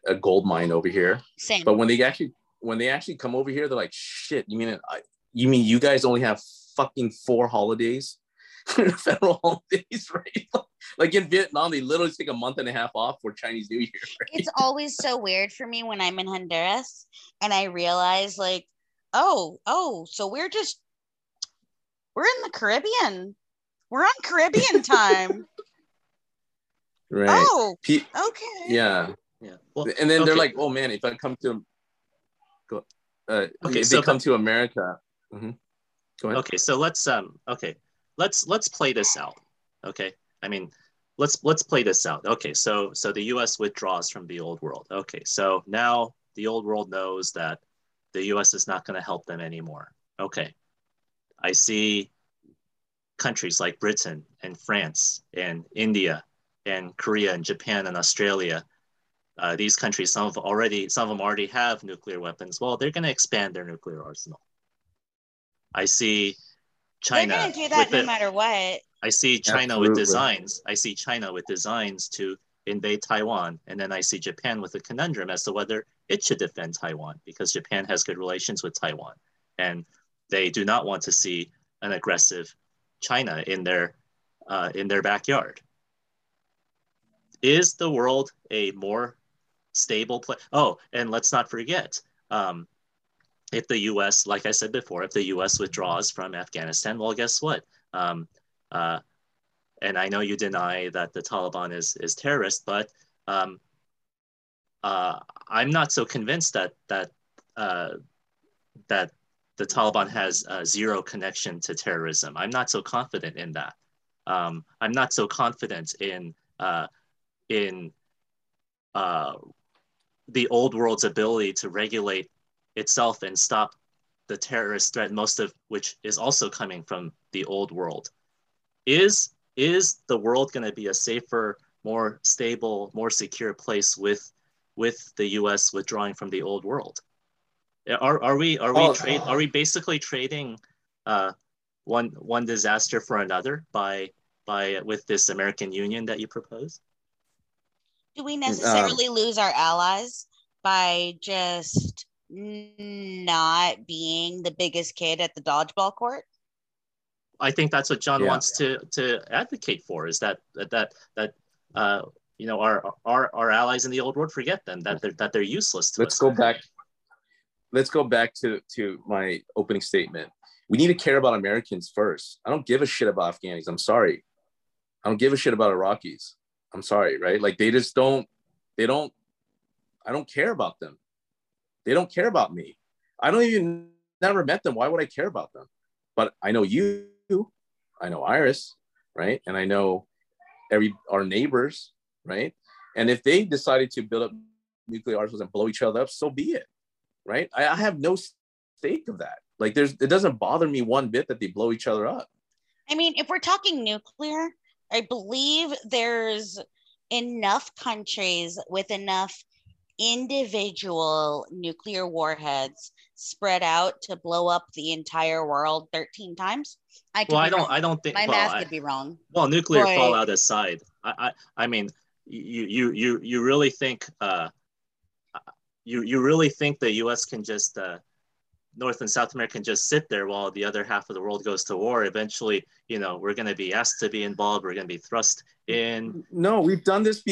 a gold mine over here Same. but when they actually when they actually come over here they're like shit you mean I, you mean you guys only have fucking four holidays federal holidays right like in vietnam they literally take a month and a half off for chinese new year right? it's always so weird for me when I'm in Honduras and I realize like, oh, oh, so we're just we're in the Caribbean. We're on Caribbean time. right Oh, okay. yeah yeah. Well, and then they're like, "Oh man, if I come to, go, uh, Okay, if so they come the- to America." Mhm. Go ahead. okay so let's um okay let's let's play this out okay i mean let's let's play this out okay so so the us withdraws from the old world okay so now the old world knows that the us is not going to help them anymore okay i see countries like britain and france and india and korea and japan and australia uh, these countries some of already some of them already have nuclear weapons well they're going to expand their nuclear arsenal i see china They're gonna do that with no the- matter what. I see China with designs. I see China with designs to invade Taiwan. And then I see Japan with a conundrum as to whether it should defend Taiwan because Japan has good relations with Taiwan. And they do not want to see an aggressive China in their, uh, in their backyard. Is the world a more stable place? Oh, and let's not forget, um, if the US, like I said before, if the US withdraws from Afghanistan, well, guess what? Um, uh, and I know you deny that the Taliban is is terrorist, but um, uh, I'm not so convinced that that uh, that the Taliban has uh, zero connection to terrorism. I'm not so confident in that. Um, I'm not so confident in uh, in uh, the old world's ability to regulate itself and stop the terrorist threat, most of which is also coming from the old world. Is is the world going to be a safer, more stable, more secure place with with the U.S. withdrawing from the old world? Are, are we are we Oh. trade are we basically trading uh, one one disaster for another by by with this American Union that you propose? Do we necessarily lose our allies by just not being the biggest kid at the dodgeball court? I think that's what John Yeah. wants to to advocate for is that that that that uh, you know our our our allies in the old world forget them that they're that they're useless to Let's us. go back. Let's go back to to my opening statement. We need to care about Americans first. I don't give a shit about Afghanis. I'm sorry. I don't give a shit about Iraqis. I'm sorry, right? Like they just don't. They don't. I don't care about them. They don't care about me. I don't even never met them. Why would I care about them? But I know you, I know Iris, right? And I know every our neighbors, right? And if they decided to build up nuclear arsenals and blow each other up, so be it, right? I, I have no stake of that. Like there's it doesn't bother me one bit that they blow each other up. I mean, if we're talking nuclear, I believe there's enough countries with enough individual nuclear warheads spread out to blow up the entire world 13 times. I well, I don't, wrong. I don't think my well, math could be wrong. Well, nuclear Boy. fallout aside, I, I, I mean, you, you, you, you really think, uh, you, you really think the U.S. can just uh, North and South America can just sit there while the other half of the world goes to war. Eventually, you know, we're going to be asked to be involved. We're going to be thrust in. No, we've done this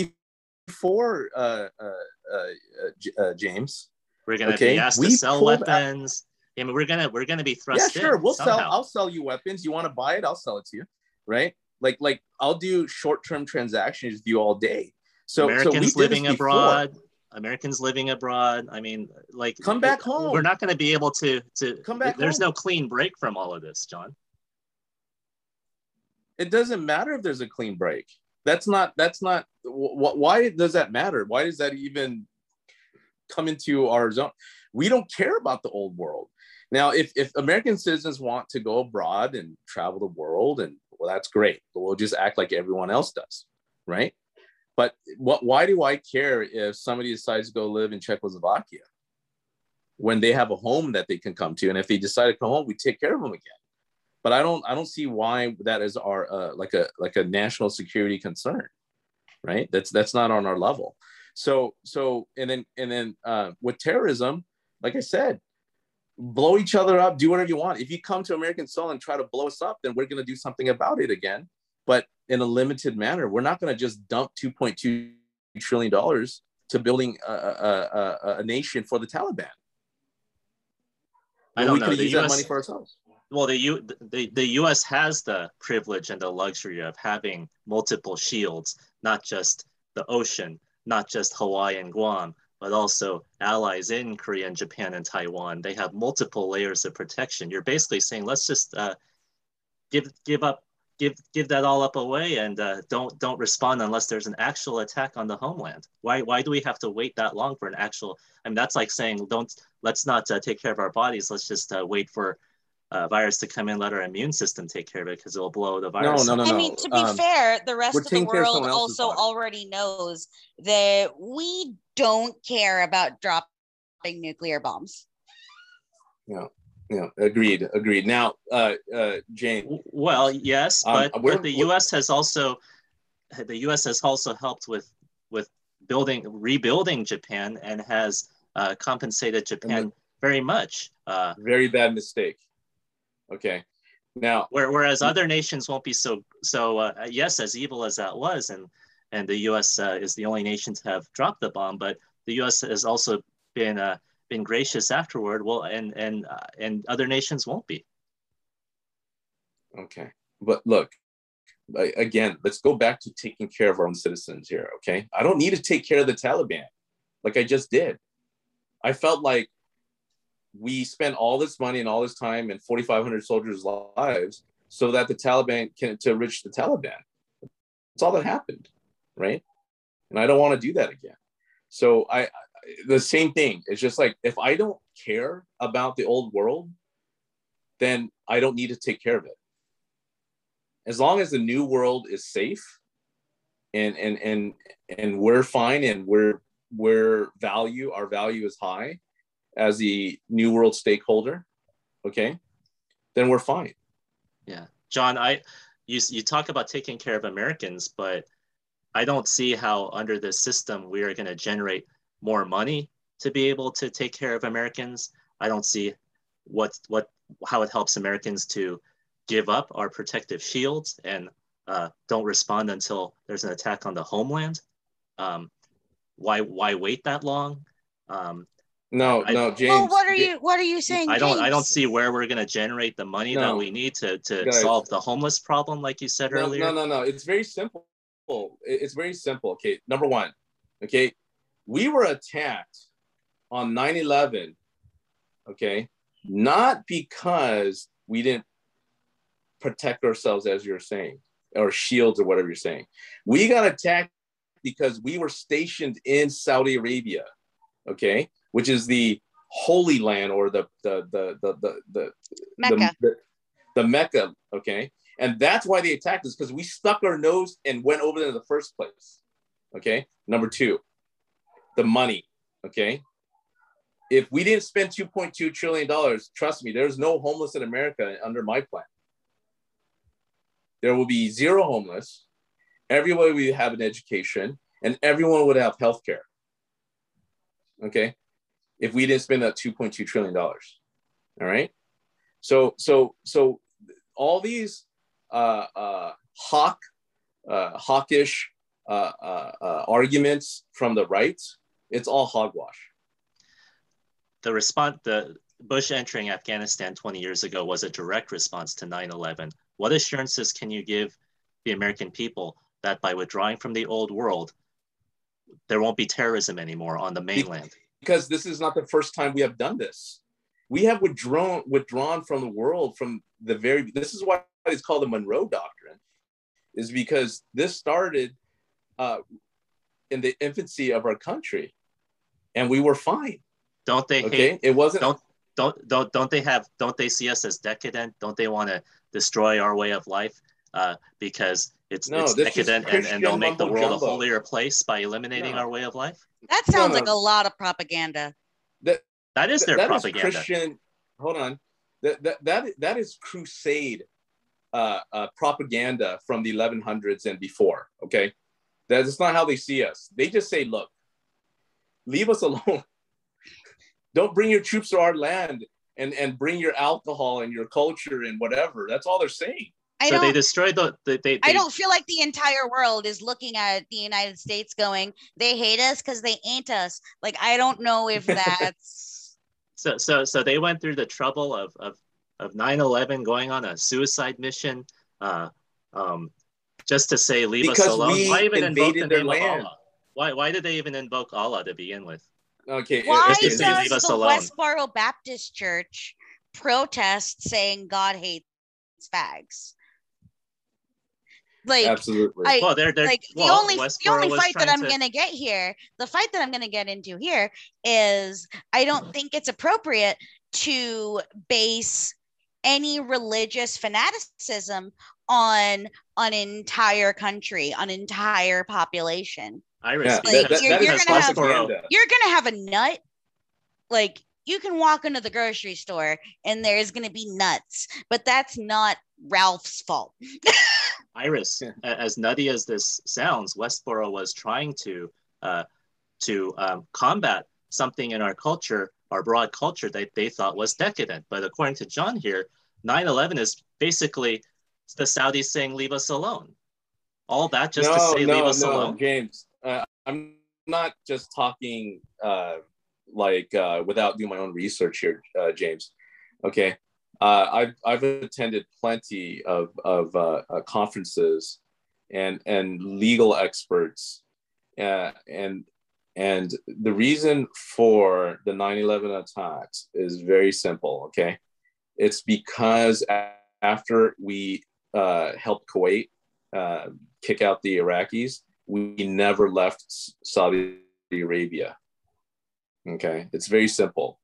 before, uh, uh, uh, uh James. We're going to okay. be asked we to sell weapons. Out. I mean, we're gonna we're gonna be thrust. Yeah, sure. We'll somehow. sell. I'll sell you weapons. You want to buy it? I'll sell it to you. Right? Like like I'll do short term transactions with you all day. So Americans so living abroad. Americans living abroad. I mean, like come back home. We're not going to be able to to come back. There's home. no clean break from all of this, John. It doesn't matter if there's a clean break. That's not. That's not. Wh- why does that matter? Why does that even come into our zone? We don't care about the old world. Now, if if American citizens want to go abroad and travel the world, and well, that's great. But we'll just act like everyone else does, right? But what, why do I care if somebody decides to go live in Czechoslovakia when they have a home that they can come to? And if they decide to come home, we take care of them again. But I don't, I don't see why that is our uh, like a like a national security concern, right? That's that's not on our level. So so and then and then uh, with terrorism, like I said, blow each other up, do whatever you want. If you come to American soil and try to blow us up, then we're going to do something about it again. But in a limited manner. We're not going to just dump 2.2 trillion dollars to building a, a, a, a, nation for the Taliban. I don't we know. Could use US, that money for ourselves. Well, the, U, the, the U.S. has the privilege and the luxury of having multiple shields, not just the ocean, not just Hawaii and Guam, but also allies in Korea and Japan and Taiwan. They have multiple layers of protection. You're basically saying, let's just uh, give give up give give that all up away and uh, don't don't respond unless there's an actual attack on the homeland. Why why do we have to wait that long for an actual? I mean, that's like saying don't let's not uh, take care of our bodies. Let's just uh, wait for uh, virus to come in, let our immune system take care of it because it'll blow the virus. No, no, no, no. I mean, to be um, fair, the rest of the world also already knows that we don't care about dropping nuclear bombs. Yeah yeah, agreed, agreed. Now, uh, uh, Jane. Well, yes, but, um, but the U.S. has also the U.S. has also helped with with building rebuilding Japan and has uh, compensated Japan the, very much. Uh, very bad mistake. Okay. Now, whereas other nations won't be so so. Uh, yes, as evil as that was, and and the U.S. Uh, is the only nation to have dropped the bomb, but the U.S. has also been uh, been gracious afterward well and and uh, and other nations won't be. Okay. But look again let's go back to taking care of our own citizens here okay? I don't need to take care of the taliban like i just did. I felt like we spent all this money and all this time and 4500 soldiers lives so that the taliban can to enrich the taliban. That's all that happened right? And i don't want to do that again. So i the same thing. It's just like if I don't care about the old world, then I don't need to take care of it. As long as the new world is safe and and and and we're fine and we're we're value, our value is high as the new world stakeholder, okay, then we're fine. Yeah. John, I you you talk about taking care of Americans, but I don't see how under this system we are going to generate more money to be able to take care of Americans. I don't see what what how it helps Americans to give up our protective shields and uh, don't respond until there's an attack on the homeland. Um, why why wait that long? Um, no, I, no, James. Well, what are you what are you saying? I don't James? I don't see where we're going to generate the money no. that we need to to Guys, solve the homeless problem, like you said no, earlier. No, no, no. It's very simple. It's very simple. Okay, number one. Okay, we were attacked on 9 11, okay, not because we didn't protect ourselves, as you're saying, or shields or whatever you're saying. We got attacked because we were stationed in Saudi Arabia, okay, which is the holy land or the the the the the the Mecca. the, the Mecca, okay, and that's why they attacked us because we stuck our nose and went over there in the first place. Okay, number two, the money. Okay, if we didn't spend 2.2 trillion dollars, trust me, there's no homeless in America under my plan. There will be zero homeless. Everybody will have an education, and everyone would have health care. Okay, if we didn't spend that 2.2 trillion dollars. All right. So so so all these uh, uh, hawk uh, hawkish uh, uh, uh, arguments from the right, it's all hogwash. The response, the Bush entering Afghanistan 20 years ago was a direct response to 9/11. What assurances can you give the American people that by withdrawing from the old world, there won't be terrorism anymore on the mainland? Because this is not the first time we have done this. We have withdrawn withdrawn from the world from the very. This is why it's called the Monroe Doctrine, is because this started uh, in the infancy of our country, and we were fine. Don't they Okay, hate? it wasn't. Don't don't don't don't they have? Don't they see us as decadent? Don't they want to destroy our way of life? Uh, because it's, No, it's decadent and, and they'll make the world a holier place by eliminating No. our way of life. That sounds no. like a lot of propaganda. that That is their that is propaganda. Christian. Hold on. That that that, that is crusade uh, uh, propaganda from the 1100s and before. Okay, that is not how they see us. They just say, "Look, leave us alone. Don't bring your troops to our land and and bring your alcohol and your culture and whatever." That's all they're saying. I so they don't. destroyed the. They, they, I don't feel like the entire world is looking at the United States going, they hate us because they ain't us. Like, I don't know if that's. So so so they went through the trouble of of of 9/11, going on a suicide mission, uh, um, just to say leave us Because alone. we Why even invoke the invaded their name land. of Allah? Why why did they even invoke Allah to begin with? Okay. Why Just to does say, leave us the alone. Westboro Baptist Church protest saying God hates fags? Like, Absolutely. I- Well, they're they're like the well, only the only fight that I'm to- gonna get here, the fight that I'm gonna get into here is I don't think it's appropriate to base any religious fanaticism on an entire country, an entire population. Iris. yeah, because- that, that, you're- that is you're gonna have- propaganda. You're gonna have a nut, like you can walk into the grocery store and there's gonna be nuts, but that's not Ralph's fault. Iris, Yeah. as nutty as this sounds, Westboro was trying to uh, to um, combat something in our culture, our broad culture that they thought was decadent. But according to John here, 9/11 is basically the Saudis saying "Leave us alone." All that just to say "Leave us alone." James. Uh, I'm not just talking uh, like uh, without doing my own research here, uh, James. Okay, uh, I've I've attended plenty of of uh, conferences and and legal experts, and and the reason for the 9/11 attacks is very simple. Okay, it's because after we helped Kuwait kick out the Iraqis, we never left Saudi Arabia. Okay, it's very simple.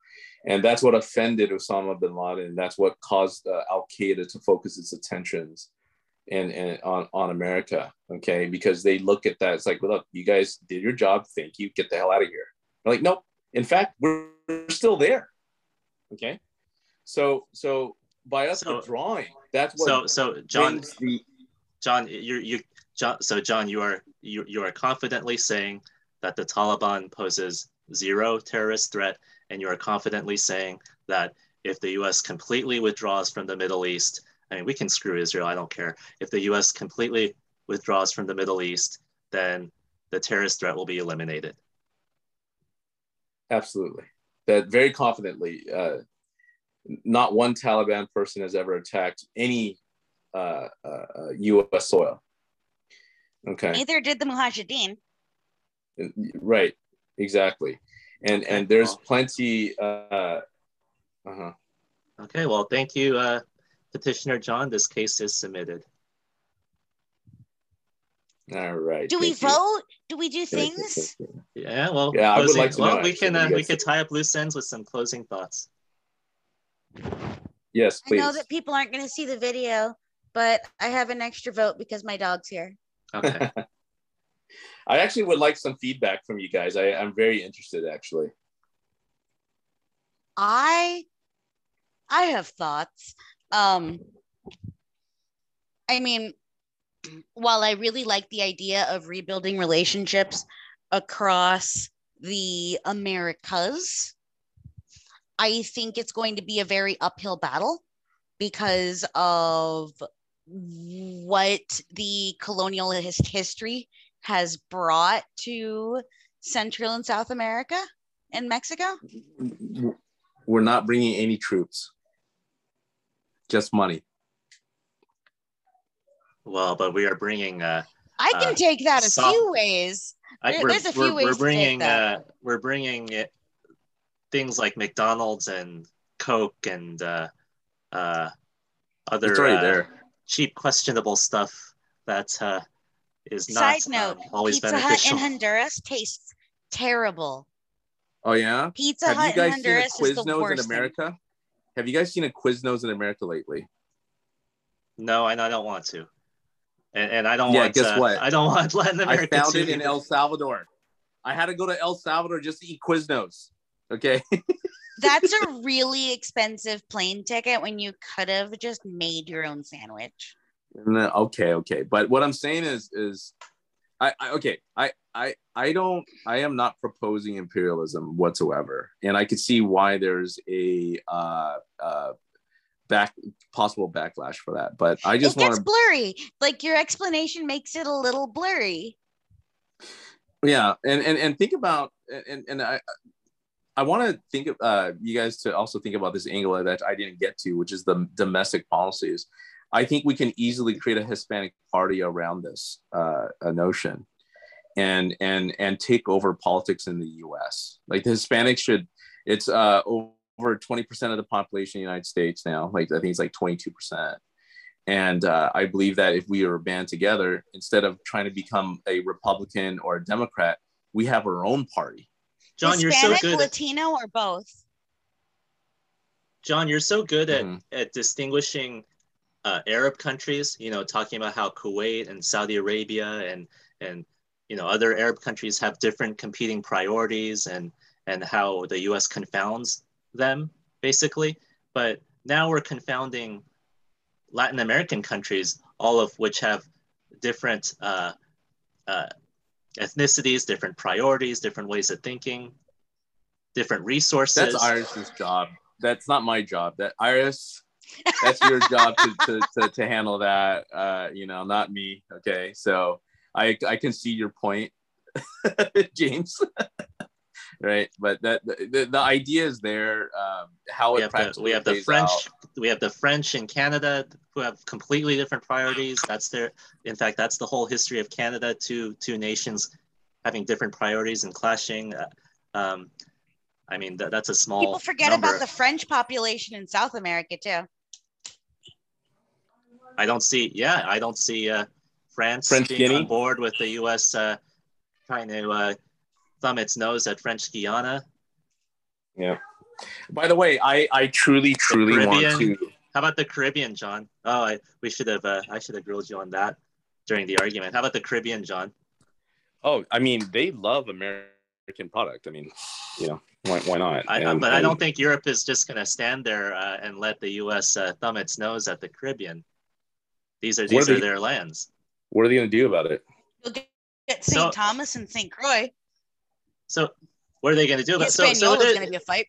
And that's what offended Osama bin Laden. That's what caused uh, Al Qaeda to focus its attentions in, in, on, on America. Okay, because they look at that. It's like, well, look, you guys did your job. Thank you. Get the hell out of here. They're like, nope. In fact, we're, we're still there. Okay. So, so by us So- withdrawing, that's what So, so John, the John, you're you, John. So, John, you are you you are confidently saying that the Taliban poses zero terrorist threat, and you are confidently saying that if the U.S. completely withdraws from the Middle East, I mean, we can screw Israel. I don't care. If the U.S. completely withdraws from the Middle East, then the terrorist threat will be eliminated. Absolutely. That very confidently. Uh, not one Taliban person has ever attacked any uh, uh, uh, U.S. soil. Okay. Neither did the Mujahideen. Right. Exactly. And Okay, and there's well. plenty. Uh, uh-huh. Okay, well, thank you, uh, Petitioner John. This case is submitted. All right. Do we you. vote? Do we do things? Yeah, well, Yeah, I would like to know, well, we actually, can uh, we guys could tie up loose ends with some closing thoughts. Yes, please. I know that people aren't going to see the video, but I have an extra vote because my dog's here. Okay. I actually would like some feedback from you guys. I, I'm very interested, actually. I I have thoughts. Um I mean, while I really like the idea of rebuilding relationships across the Americas, I think it's going to be a very uphill battle because of what the colonial his- history has brought to Central and South America and Mexico. We're not bringing any troops, just money. well, but we are bringing. Uh, I can Uh, take that a soft- few ways. I, There- we're, there's a few we're, ways we're to take bringing. that. Uh, we're bringing it, things like McDonald's and Coke and uh, uh, other It's already uh, there. Cheap, questionable stuff that uh, is not Side note, um, always Pizza Hut in Honduras tastes terrible. Oh yeah. Pizza Have Hut you in guys seen a Honduras is the Quiznos in worst. thing. America? Have you guys seen a Quiznos in America lately? No, and I don't want to. And, and I don't Yeah, want. guess uh, what? I don't want Latin America. I America found to it in. El Salvador. I had to go to El Salvador just to eat Quiznos. Okay. That's a really expensive plane ticket when you could have just made your own sandwich. No, okay, okay. But what I'm saying is, is I, I okay, I, I, I don't, I am not proposing imperialism whatsoever, and I could see why there's a uh, uh, back possible backlash for that. But I just want gets to, blurry. Like your explanation makes it a little blurry. yeah, and and and think about and and I. I want to think uh, you guys to also think about this angle that I didn't get to, which is the domestic policies. I think we can easily create a Hispanic party around this uh, notion, and and and take over politics in the U.S. Like the Hispanics should. It's uh, over twenty percent of the population in the United States now. Like I think it's like twenty two percent. And uh, I believe that if we are band together, instead of trying to become a Republican or a Democrat, we have our own party. John, you're Hispanic, so good. At, Latino, or both. John, you're so good at, Mhm. at distinguishing uh, Arab countries. You know, talking about how Kuwait and Saudi Arabia and and you know other Arab countries have different competing priorities and and how the U.S. confounds them basically. But now we're confounding Latin American countries, all of which have different uh, uh, ethnicities, different priorities, different ways of thinking, different resources. That's Iris's job. That's not my job. That Iris, that's your job to, to, to, to handle that. Uh, you know, not me. Okay. So I I can see your point, James. right. But that the, the idea is there. Um, how we it have the, we have the French out. we have the French in Canada who have completely different priorities. That's their in fact that's the whole history of Canada. Two two nations having different priorities and clashing. Uh, um, I mean that, that's a small. People forget number. about the French population in South America too. I don't see yeah I don't see uh, France French being Guinea? on board with the U.S. Uh, trying to uh, thumb its nose at French Guiana. Yeah. By the way, I I truly truly want to. How about the Caribbean, John? Oh, I, we should have. Uh, I should have grilled you on that during the argument. How about the Caribbean, John? Oh, I mean, they love American product. I mean, you know, why, why not? I, And- but I don't think Europe is just going to stand there uh, and let the U.S. Uh, thumb its nose at the Caribbean. These are What these are are they- their lands. What are they going to do about it? You'll get, get St. So- Thomas and St. Croix. So what are they going to do about so, so it is is, going to be a fight.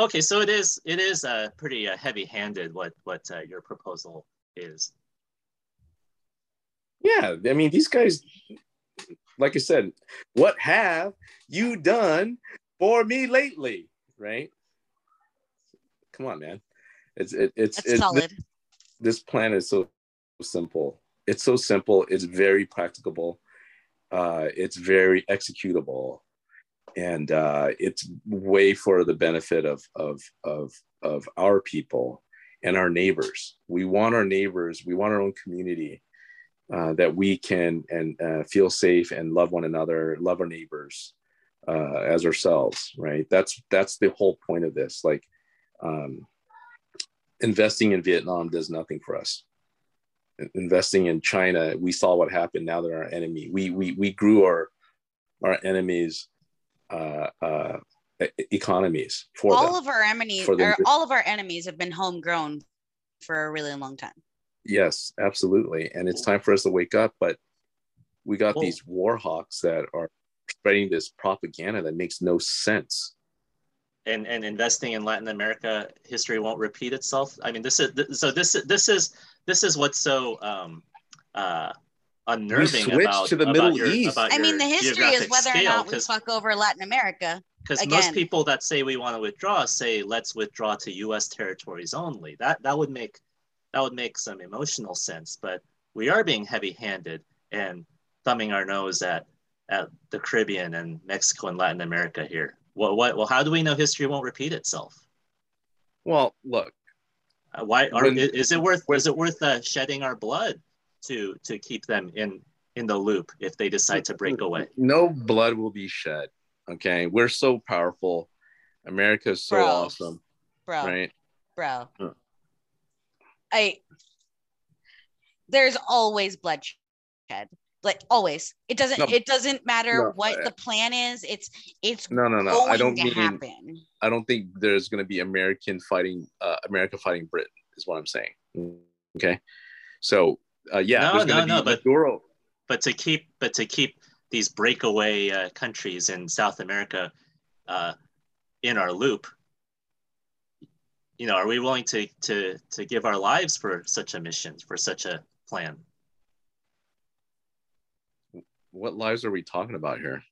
okay? So it is it is uh, pretty uh, heavy-handed what what uh, your proposal is. Yeah, I mean, these guys, like I said, what have you done for me lately? Right? Come on, man. It's it, it's That's it's solid. this, this plan is so simple. It's so simple. It's very practicable. Uh, it's very executable, and uh, it's way for the benefit of of of of our people and our neighbors. We want our neighbors. We want our own community uh, that we can and uh, feel safe and love one another, love our neighbors uh, as ourselves. Right. That's that's the whole point of this. Like um, investing in Vietnam does nothing for us. Investing in China, we saw what happened. Now they're our enemy. We we we grew our our enemies uh, uh, economies for all them, of our enemies or all of our enemies have been homegrown for a really long time. Yes absolutely. And it's time for us to wake up but we got these war hawks that are spreading this propaganda that makes no sense. And and investing in latin america history won't repeat itself. I mean this is so this this is this is what's so um uh unnerving we about to the Middle your, East. I mean, the history is whether scale, or not we fuck over Latin America. Because most people that say we want to withdraw say let's withdraw to U.S. territories only. That that would make that would make some emotional sense. But we are being heavy-handed and thumbing our nose at at the Caribbean and Mexico and Latin America here. What what well, how do we know history won't repeat itself? Well, look. Uh, why are, when, is it worth when, is it worth uh, shedding our blood to to keep them in in the loop if they decide to break away. No blood will be shed. Okay, we're so powerful. America is so bro, awesome, bro. Right, bro. Huh. I there's always bloodshed like always it doesn't no, it doesn't matter no, what the plan is it's it's no no no i don't mean happen. i don't think there's going to be american fighting uh, america fighting britain is what i'm saying okay so uh, yeah, no, no, no, but but to keep but to keep these breakaway uh, countries in South America uh, in our loop, you know, are we willing to to to give our lives for such a mission, for such a plan? What lives are we talking about here?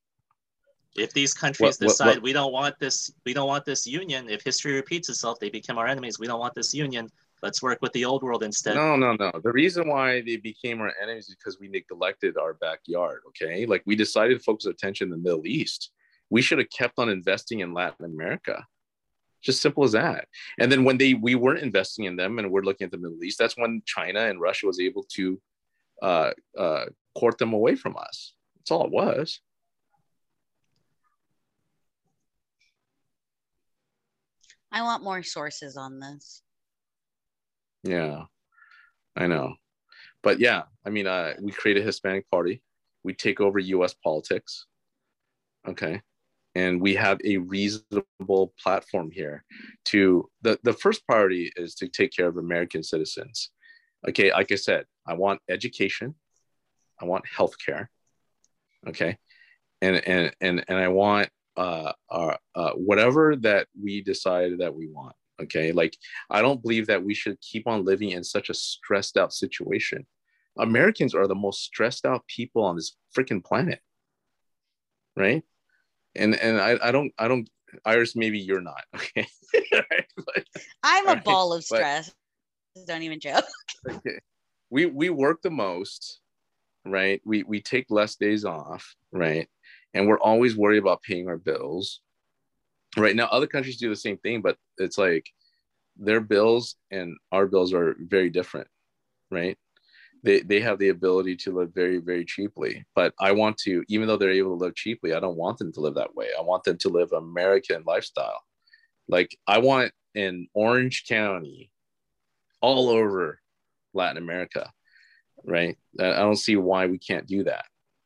If these countries what, decide what, what? we don't want this, we don't want this union. If history repeats itself, they become our enemies. We don't want this union Let's work with the old world instead. No, no, no. The reason why they became our enemies is because we neglected our backyard. Okay. Like we decided to focus our attention in the Middle East. We should have kept on investing in Latin America. Just simple as that. And then when they we weren't investing in them and we're looking at the Middle East, that's when China and Russia was able to uh, uh, court them away from us. That's all it was. I want more sources on this. Yeah, I know. But yeah, I mean, uh, we create a Hispanic party. We take over US politics. Okay. And we have a reasonable platform here to the, the first priority is to take care of American citizens. Okay. Like I said, I want education. I want healthcare. Okay. And, and, and, and I want uh, uh, uh, whatever that we decide that we want. Okay. Like, I don't believe that we should keep on living in such a stressed out situation. Americans are the most stressed out people on this freaking planet. Right. And, and I, I don't, I don't, Iris, maybe you're not. Okay. but, I'm a right? ball of stress. But, don't even joke. Okay. We, we work the most, right? We, we take less days off, right? And we're always worried about paying our bills right now other countries do the same thing but it's like their bills and our bills are very different right? They, they have the ability to live very very cheaply but i want to even though they're able to live cheaply i don't want them to live that way. I want them to live american lifestyle. Like i want in orange county all over latin america right? I don't see why we can't do that.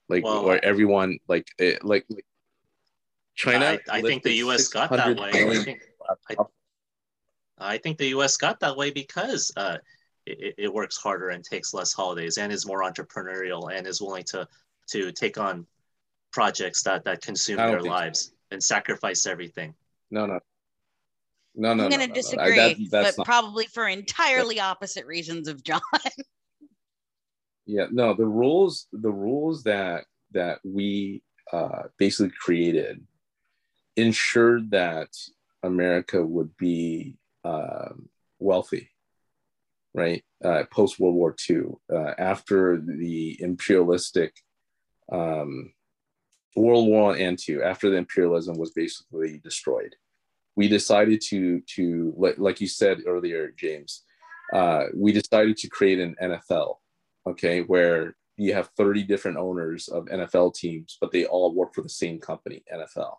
Like well, where everyone like it, like, like China. I, I think the U.S. got that way. I think, I, I think, the U.S. got that way because uh, it, it, works harder and takes less holidays and is more entrepreneurial and is willing to to take on projects that that consume their lives so. and sacrifice everything. No, no. No, no, I'm going to no, disagree, no. That, but not, probably for entirely opposite reasons of John. yeah, no, the rules, the rules that that we uh, basically created ensured that America would be uh, wealthy, right? Uh, Post World War II, uh, after the imperialistic um, World War One and Two, after the imperialism was basically destroyed, we decided to to like, like you said earlier, James, uh, we decided to create an NFL, okay, where you have 30 different owners of NFL teams, but they all work for the same company, NFL.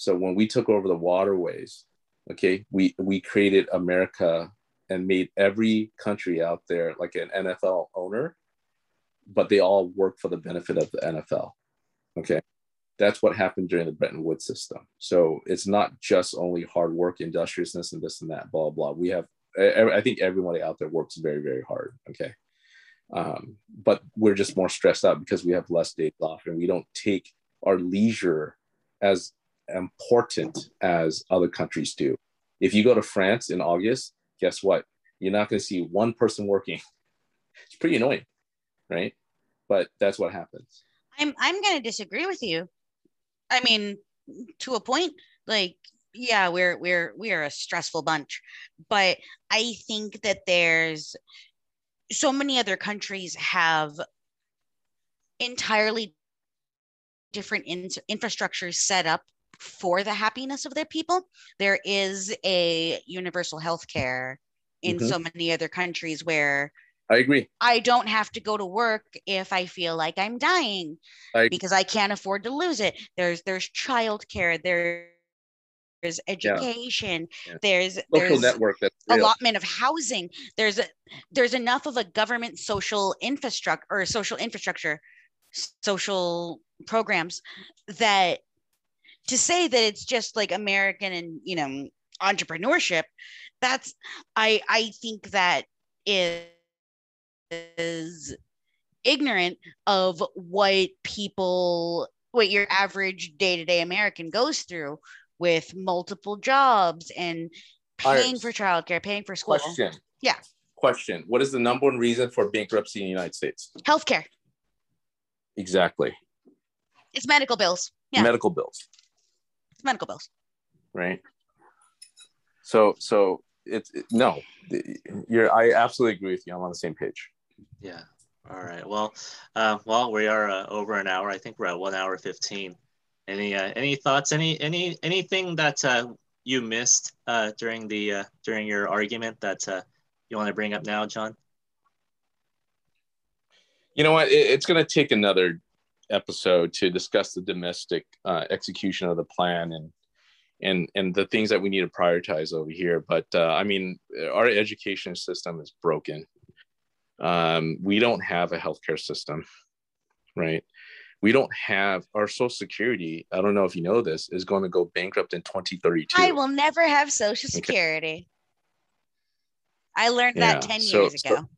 So when we took over the waterways, okay, we we created America and made every country out there like an NFL owner, but they all work for the benefit of the NFL. Okay. That's what happened during the Bretton Woods system. So it's not just only hard work, industriousness, and this and that, blah, blah. We have, I think everybody out there works very, very hard. Okay. Um, but we're just more stressed out because we have less days off and we don't take our leisure as important as other countries do. If you go to France in August, guess what? You're not going to see one person working. It's pretty annoying, right? But that's what happens. I'm I'm going to disagree with you. I mean, to a point, like yeah, we're we're we're a stressful bunch, but I think that there's so many other countries have entirely different in- infrastructures set up for the happiness of their people. There is a universal health care in mm-hmm. so many other countries where I agree. I don't have to go to work if I feel like I'm dying I, because I can't afford to lose it. There's there's childcare, there's education, yeah. Yeah. there's there's network that's allotment of housing. There's a, there's enough of a government social infrastructure or social infrastructure, social programs that to say that it's just like American and you know entrepreneurship, that's I I think that is is ignorant of what people what your average day-to-day American goes through with multiple jobs and paying right. for childcare, paying for school. Question. Yeah. Question. What is the number one reason for bankruptcy in the United States? Healthcare. Exactly. It's medical bills. Yeah. Medical bills. It's medical bills. Right. So so it's it, no, you're I absolutely agree with you. I'm on the same page. Yeah. All right. Well, uh, well, we are uh, over an hour. I think we're at one hour fifteen. Any uh, any thoughts? Any any anything that uh, you missed uh, during the uh, during your argument that uh, you want to bring up now, John? You know what? It, it's going to take another episode to discuss the domestic uh, execution of the plan and and and the things that we need to prioritize over here. But uh, I mean, our education system is broken. Um, we don't have a healthcare system, right? We don't have our Social Security. I don't know if you know this is going to go bankrupt in 2032. I will never have Social Security. Okay. I learned yeah, that 10 so, years ago. So,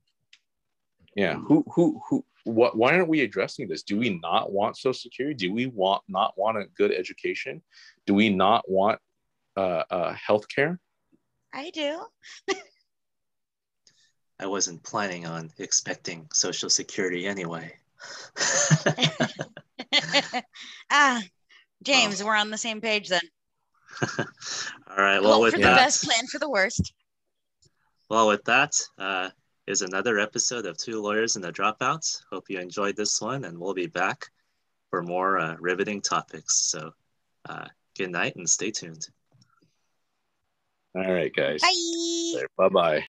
yeah. Who who who what why aren't we addressing this? Do we not want Social Security? Do we want not want a good education? Do we not want uh, uh, health care? I do. I wasn't planning on expecting Social Security anyway. ah, James, we're on the same page then. All right. Well, Hope with for that, the best, plan for the worst. Well, with that, uh, is another episode of Two Lawyers and the Dropouts. Hope you enjoyed this one, and we'll be back for more uh, riveting topics. So, uh, good night and stay tuned. All right, guys. Bye. Bye bye.